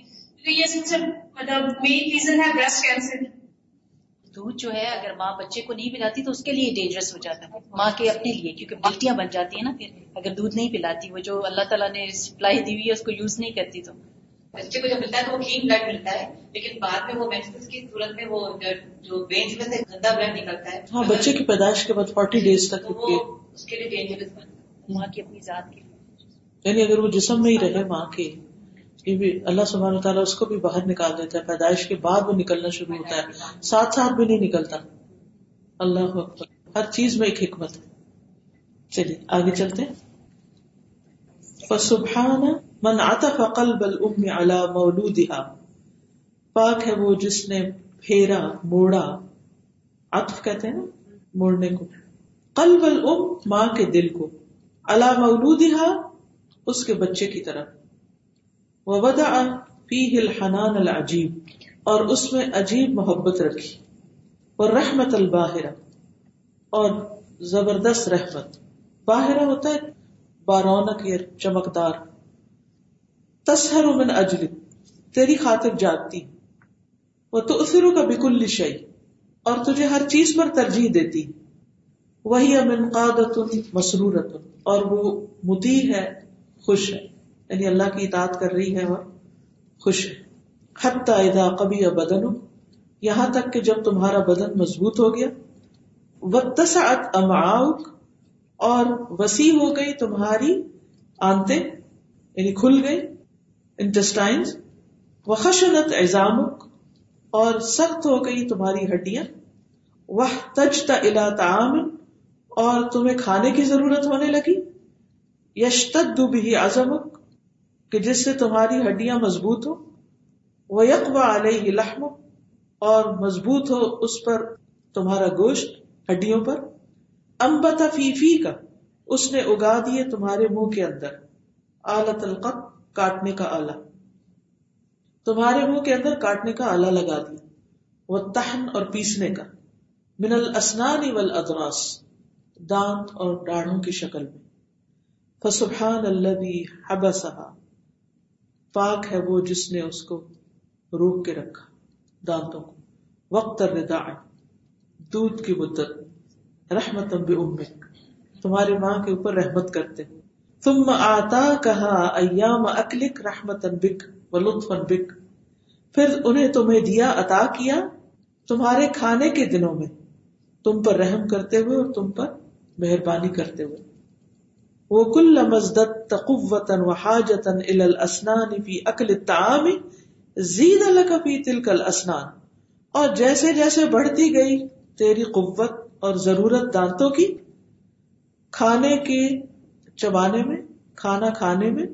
کیونکہ یہ سب سے مطلب مین ریزن ہے بریسٹ کینسر دودھ جو ہے اگر ماں بچے کو نہیں پلاتی تو اس کے لیے ڈینجرس ہو جاتا ہے۔ ماں کے اپنے لیے کیونکہ بیٹیاں بن جاتی ہیں نا پھر اگر دودھ نہیں پلاتی وہ جو اللہ تعالیٰ نے سپلائی دی ہوئی ہے اس کو یوز نہیں کرتی تو۔ بچے کو جب ملتا ہے تو وہ کلین بلڈ ملتا ہے لیکن بعد میں وہ میکسس کی صورت میں وہ جو وینس میں سے گندا بلڈ نکلتا ہے۔ ہاں بچے کی پیدائش کے بعد فورٹی ڈیز تک وہ اس کے لیے ڈینجرس بنتا ماں کی اپنی ذات کے لیے۔ یعنی اگر وہ جسم میں ہی رہے ماں کے یہ بھی اللہ سبحانہ تعالیٰ اس کو بھی باہر نکال دیتا ہے، پیدائش کے بعد وہ نکلنا شروع ہوتا ہے۔ ساتھ ساتھ بھی نہیں نکلتا۔ اللہ اکبر۔ ہر چیز میں ایک حکمت ہے۔ چلیے، آگے چلتے فسبحان من عطف قلب الام على مولودها۔ پاک ہے وہ جس نے پھیرا، موڑا۔ عطف کہتے ہیں موڑنے کو۔ قلب الام ماں کے دل کو۔ على مولودها، اس کے بچے کی طرف۔ وبدا فيه الحنان العجیب، اور اس میں عجیب محبت رکھی اور رحمت الباہرہ، اور زبردست رحمت۔ باہرہ ہوتا ہے بارونک یا چمکدار۔ تسہر من اجل، تیری خاطر جاگتی وہ تو اسرو کا بکل شعی اور تجھے ہر چیز پر ترجیح دیتی۔ وہی امن قادت مسرورت اور وہ متی ہے، خوش ہے۔ یعنی اللہ کی اطاعت کر رہی ہے اور خوش ہے حتی اذا قبی بدن یہاں تک کہ جب تمہارا بدن مضبوط ہو گیا وتسعت امعاؤک، اور وسیع ہو گئی تمہاری آنتے یعنی کھل گئی انٹسٹائنس وخشنت ایزامک اور سخت ہو گئی تمہاری ہڈیاں۔ وہ تجتا الا تعام اور تمہیں کھانے کی ضرورت ہونے لگی۔ یشتد بھی عزمک کہ جس سے تمہاری ہڈیاں مضبوط ہو وہ یکوا علیہ لحم اور مضبوط ہو اس پر تمہارا گوشت ہڈیوں پر۔ امبتا فی فی کا اس نے اگا دیے تمہارے منہ کے اندر۔ آلہ تلقت کاٹنے کا آلہ۔ تمہارے منہ کے اندر کاٹنے کا آلہ لگا دیا۔ وہ تہن اور پیسنے کا۔ من الاسنان والادراس دانت اور ڈاڑھوں کی شکل میں۔ فسبحان الذي حبسها۔ پاک ہے وہ جس نے اس کو روک کے رکھا، دانتوں کو۔ وقت الرضاع، دودھ کی مدت رحمت تمہاری ماں کے اوپر رحمت کرتے۔ تم آتا کہا ایام اکلک رحمت بک و لطف بک۔ پھر انہیں تمہیں دیا، عطا کیا تمہارے کھانے کے دنوں میں۔ تم پر رحم کرتے ہوئے اور تم پر مہربانی کرتے ہوئے۔ وہ کل مزدت تقوتن و حاجتن الاسنان فی اکل الطعام زید لک فی تلک الاسنان اور جیسے جیسے بڑھتی گئی، تیری قوت اور ضرورت دانتوں کی، کھانے کے چبانے میں، کھانا کھانے میں،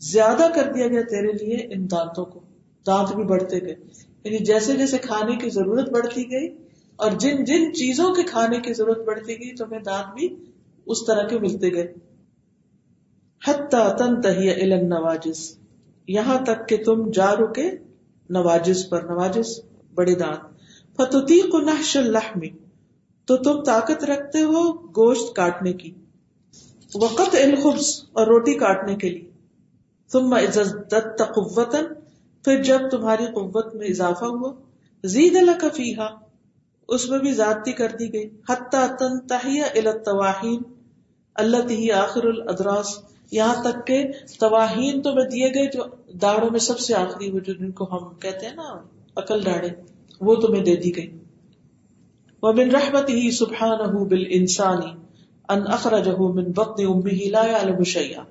زیادہ کر دیا گیا تیرے لیے ان دانتوں کو۔ دانت بھی بڑھتے گئے۔ یعنی جیسے جیسے کھانے کی ضرورت بڑھتی گئی اور جن جن چیزوں کے کھانے کی ضرورت بڑھتی گئی، تمہیں دانت بھی اس طرح کے ملتے گئے؟ حتی تن تہیا نواجس یہاں تک کہ تم جا رکے نواجس پر، نواجس بڑے دانت فتوتی کو نحش الحمی تو تم طاقت رکھتے ہو گوشت کاٹنے کی۔ وقت الخبز، اور روٹی کاٹنے کے لیے۔ تم عزت قوتن پھر جب تمہاری قوت میں اضافہ ہوا زید اللہ فیحا اس میں بھی ذاتی کر دی گئی۔ حتیٰ تن تہیا التواہین اللہ تہی آخر الادراس۔ یہاں تک کہ تواہین تمہیں دیے گئے جو داڑوں میں سب سے آخری وہ جو جن کو ہم کہتے ہیں نا، عقل ڈاڑے وہ تمہیں دے دی گئی۔ وہ من رحمت ہی سبحان بال انسانی ان اخرجہ من بطن امه لا يعلم شيئا۔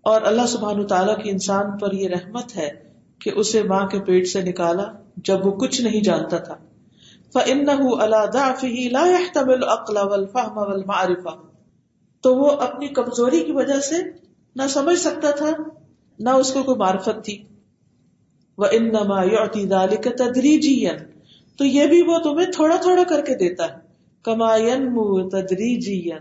اور اللہ سبحانہ تعالیٰ کی انسان پر یہ رحمت ہے کہ اسے ماں کے پیٹ سے نکالا جب وہ کچھ نہیں جانتا تھا۔ فَإِنَّهُ عَلَى ضَعْفِهِ لَا يَحْتَمِلُ الْعَقْلَ وَالْفَهْمَ وَالْمَعْرِفَةَ تو وہ اپنی کمزوری کی وجہ سے نہ سمجھ سکتا تھا، نہ اس کو کوئی معرفت تھی۔ وَإِنَّمَا يُعْتِي ذَلِكَ تَدْرِيجِيًا۔ تو یہ بھی وہ تمہیں تھوڑا تھوڑا کر کے دیتا ہے۔ کما ينمو تدریجیا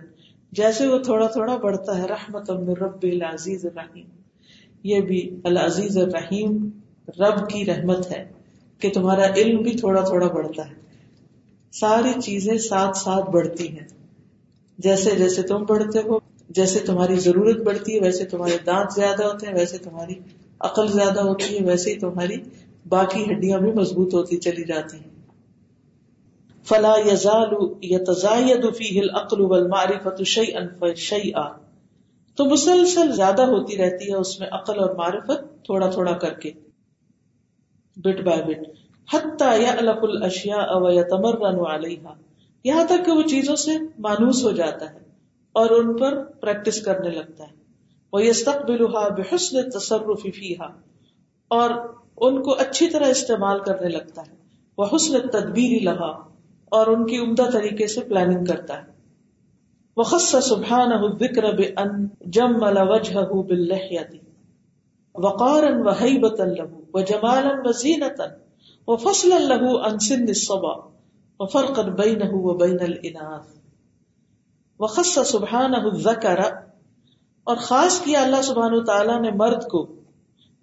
جیسے وہ تھوڑا تھوڑا بڑھتا ہے رحمت من رب العزیز الرحیم یہ بھی العزیز الرحیم، رب کی رحمت ہے کہ تمہارا علم بھی تھوڑا تھوڑا بڑھتا ہے۔ ساری چیزیں ساتھ ساتھ بڑھتی ہیں۔ جیسے جیسے تم بڑھتے ہو، جیسے تمہاری ضرورت بڑھتی ہے، ویسے تمہارے دانت زیادہ ہوتے ہیں، ویسے تمہاری عقل زیادہ ہوتی ہے، ویسے ہی تمہاری باقی ہڈیاں بھی مضبوط ہوتی چلی جاتی ہیں۔ فلا یزال یتزاید فیہ العقل والمعرفت شیئا فشیئا۔ تو مسلسل زیادہ ہوتی رہتی ہے اس میں عقل اور معرفت تھوڑا تھوڑا کر کے۔ Bit by bit. حتی یعلق الاشیاء و یتمرن علیہا، یہاں تک کہ وہ چیزوں سے مانوس ہو جاتا ہے اور ان پر پریکٹس کرنے لگتا ہے۔ وہ یستقبلها بحسن التصرف فیہا اور ان کو اچھی طرح استعمال کرنے لگتا ہے۔ وہ حسن تدبیر لہا اور ان کی عمدہ طریقے سے پلاننگ کرتا ہے۔ وخص سبحانہ الذکر بان جمل وجهه باللحیہ وقارا وهیبتا له، وجمالا وزینتا وفصلا له عن سن الصبا وفرقا بينه وبين الاناث وخص سبحانہ الذکر اور خاص کیا اللہ سبحانہ تعالی نے مرد کو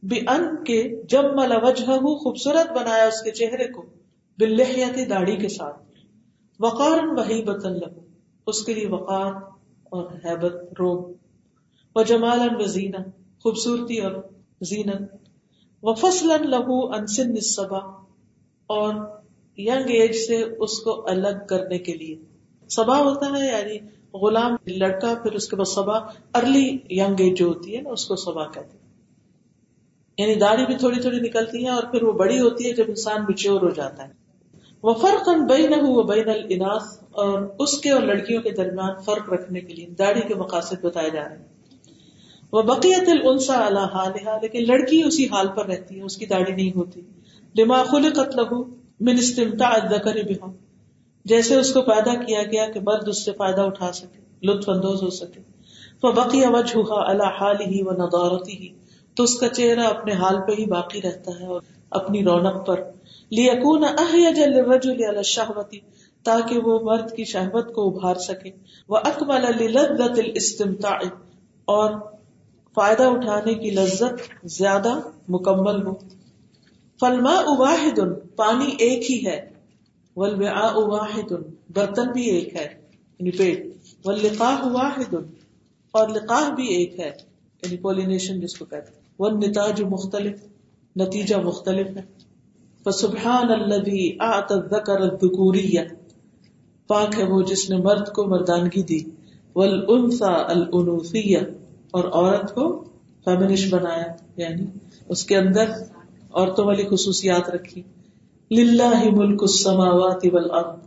بان کے جمل وجهه خوبصورت بنایا اس کے چہرے کو باللحیہ داڑھی کے ساتھ. وقار وہی بتن لہو، اس کے لیے وقار اور حیبت روب و جمال و زینا خوبصورتی اور زینت. و فصل لہو انسن نصبا اور ینگ ایج سے اس کو الگ کرنے کے لیے۔ سبا ہوتا ہے یعنی غلام لڑکا، پھر اس کے بعد سبا ارلی ینگ ایج جو ہوتی ہے نا، اس کو سبا کہتے ہیں۔ یعنی داڑھی بھی تھوڑی تھوڑی نکلتی ہے اور پھر وہ بڑی ہوتی ہے جب انسان میچور ہو جاتا ہے۔ وہ فرق بین و بین الناس اور اس کے اور لڑکیوں کے درمیان فرق رکھنے کے لیے، داڑھی کے مقاصد بتائے جا رہے ہیں۔ وہ بقیت السا اللہ حال لیکن لڑکی اسی حال پر رہتی ہے، اس کی داڑھی نہیں ہوتی۔ لما خلقت له من استمتاع الذکر بها۔ جیسے اس کو پیدا کیا گیا کہ مرد اس سے فائدہ اٹھا سکے، لطف اندوز ہو سکے۔ فبقي وجهها على حاله ونضارته تو اس کا چہرہ اپنے حال پہ ہی باقی رہتا ہے اور اپنی رونق پر۔ لیکون احیج للرجل علی الشہوتی تاکہ وہ مرد کی شہوت کو ابھار سکے۔ وہ اکمل للذت الاستمتاع۔ اور فائدہ اٹھانے کی لذت زیادہ مکمل ہو۔ فالماء واحد، پانی ایک ہی ہے۔ والوعاء واحد، برتن بھی ایک ہے۔ یعنی پیٹ۔ واللقاح واحد، اور لقاح بھی ایک ہے۔ یعنی پولینیشن جس کو کہتے ہیں۔ والنتاج مختلف، نتیجہ مختلف ہے۔ فسبحان الذي اعطى الذكر الذكوريه پاک ہے وہ جس نے مرد کو مردانگی دی۔ والانثى الانوثيه اور عورت کو فیمنش بنایا۔ یعنی اس کے اندر عورتوں والی خصوصیات رکھی۔ للہ ملک السماوات والارض۔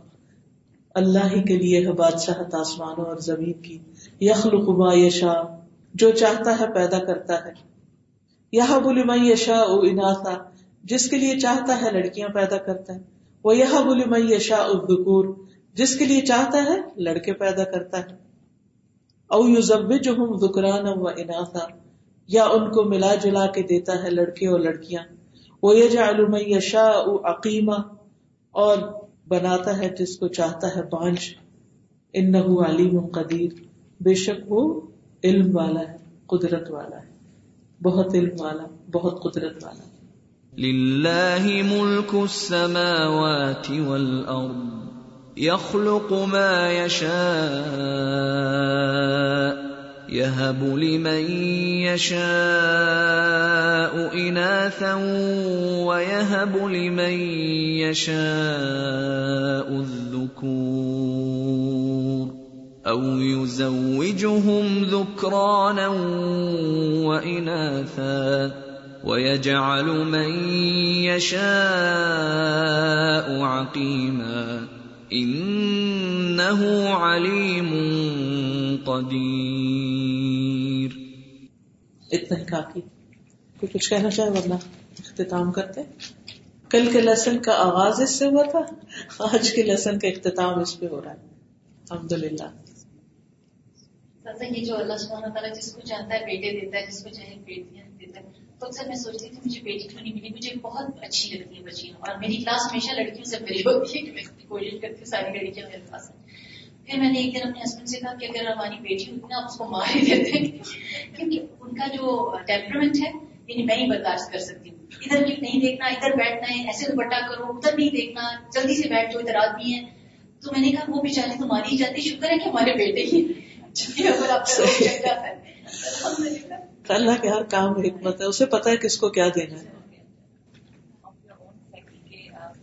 اللہ ہی کے لیے ہے بادشاہت آسمانوں اور زمین کی۔ یخلق ما یشاء۔ جو چاہتا ہے پیدا کرتا ہے۔ یہب لمن یشاء اناثا۔ جس کے لیے چاہتا ہے لڑکیاں پیدا کرتا ہے۔ وہ یہ بولی میں یشا الدکور جس کے لیے چاہتا ہے لڑکے پیدا کرتا ہے۔ او یو ضب جو و اناسا یا ان کو ملا جلا کے دیتا ہے لڑکے اور لڑکیاں۔ وہ یہ جا یشا عقیمہ اور بناتا ہے جس کو چاہتا ہے بانج ان علیم قدیر بے شک وہ علم والا ہے، قدرت والا ہے۔ بہت علم والا، بہت قدرت والا۔ لله ملك السماوات والارض يخلق ما يشاء يهب لمن يشاء اناثا ويهب لمن يشاء الذكور او يزوجهم ذكرانا واناثا ويجعل من يشاء عقيما انه عليم قدير۔ اتنا ہی کافی کوئی کچھ کہنا چاہے ورنہ اختتام کرتے۔ کل کے لیسن کا آغاز اس سے ہوا تھا آج کے لیسن کا اختتام اس پہ ہو رہا ہے۔ الحمد للہ یہ جو اللہ سبحانہ تعالیٰ جس کو چاہتا ہے بیٹے دیتا ہے جس کو چاہے بیٹیاں تو اکثر میں سوچتی تھی مجھے بیٹی کیوں نہیں ملی؟ مجھے بہت اچھی لگتی ہے بچیاں اور میری کلاس ہمیشہ لڑکیوں سے بری ہوتی ہے کہ کوشش کرتی ہوں ساری لڑکیاں میرے پاس ہیں پھر میں نے ایک دن اپنے ہسبینڈ سے کہا کہ اگر ہماری بیٹی ہوتی نا اس کو مار ہی دیتے کیونکہ ان کا جو ٹیمپرمنٹ ہے یعنی میں ہی برداشت کر سکتی ہوں۔ ادھر بھی نہیں دیکھنا ادھر بیٹھنا ہے ایسے دوپٹا کرو ادھر نہیں دیکھنا جلدی سے بیٹھ جو ادھر آدمی ہے۔ تو میں نے کہا وہ بیچارے تمہاری جاتی شکر ہے کہ ہمارے بیٹے ہی اللہ کے ہر کام میں حکمت ہے، اسے پتا ہے کس کو کیا دینا ہے۔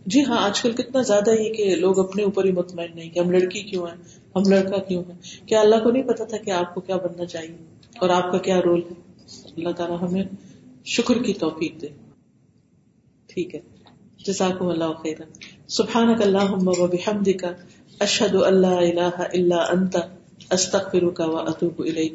جی ہاں آج کل کتنا زیادہ ہی کہ لوگ اپنے اوپر ہی مطمئن نہیں، کہ ہم لڑکی کیوں ہیں، ہم لڑکا کیوں ہیں۔ کیا اللہ کو نہیں پتا تھا کہ آپ کو کیا بننا چاہیے؟ اور آپ کا کیا رول ہے؟ اللہ تعالیٰ ہمیں شکر کی توفیق دے۔ ٹھیک ہے۔ جزاکم اللہ خیر سبحان اللہ بحمدک، اشہد اللہ الہ الا انت، استغفرک و اتوب الیک۔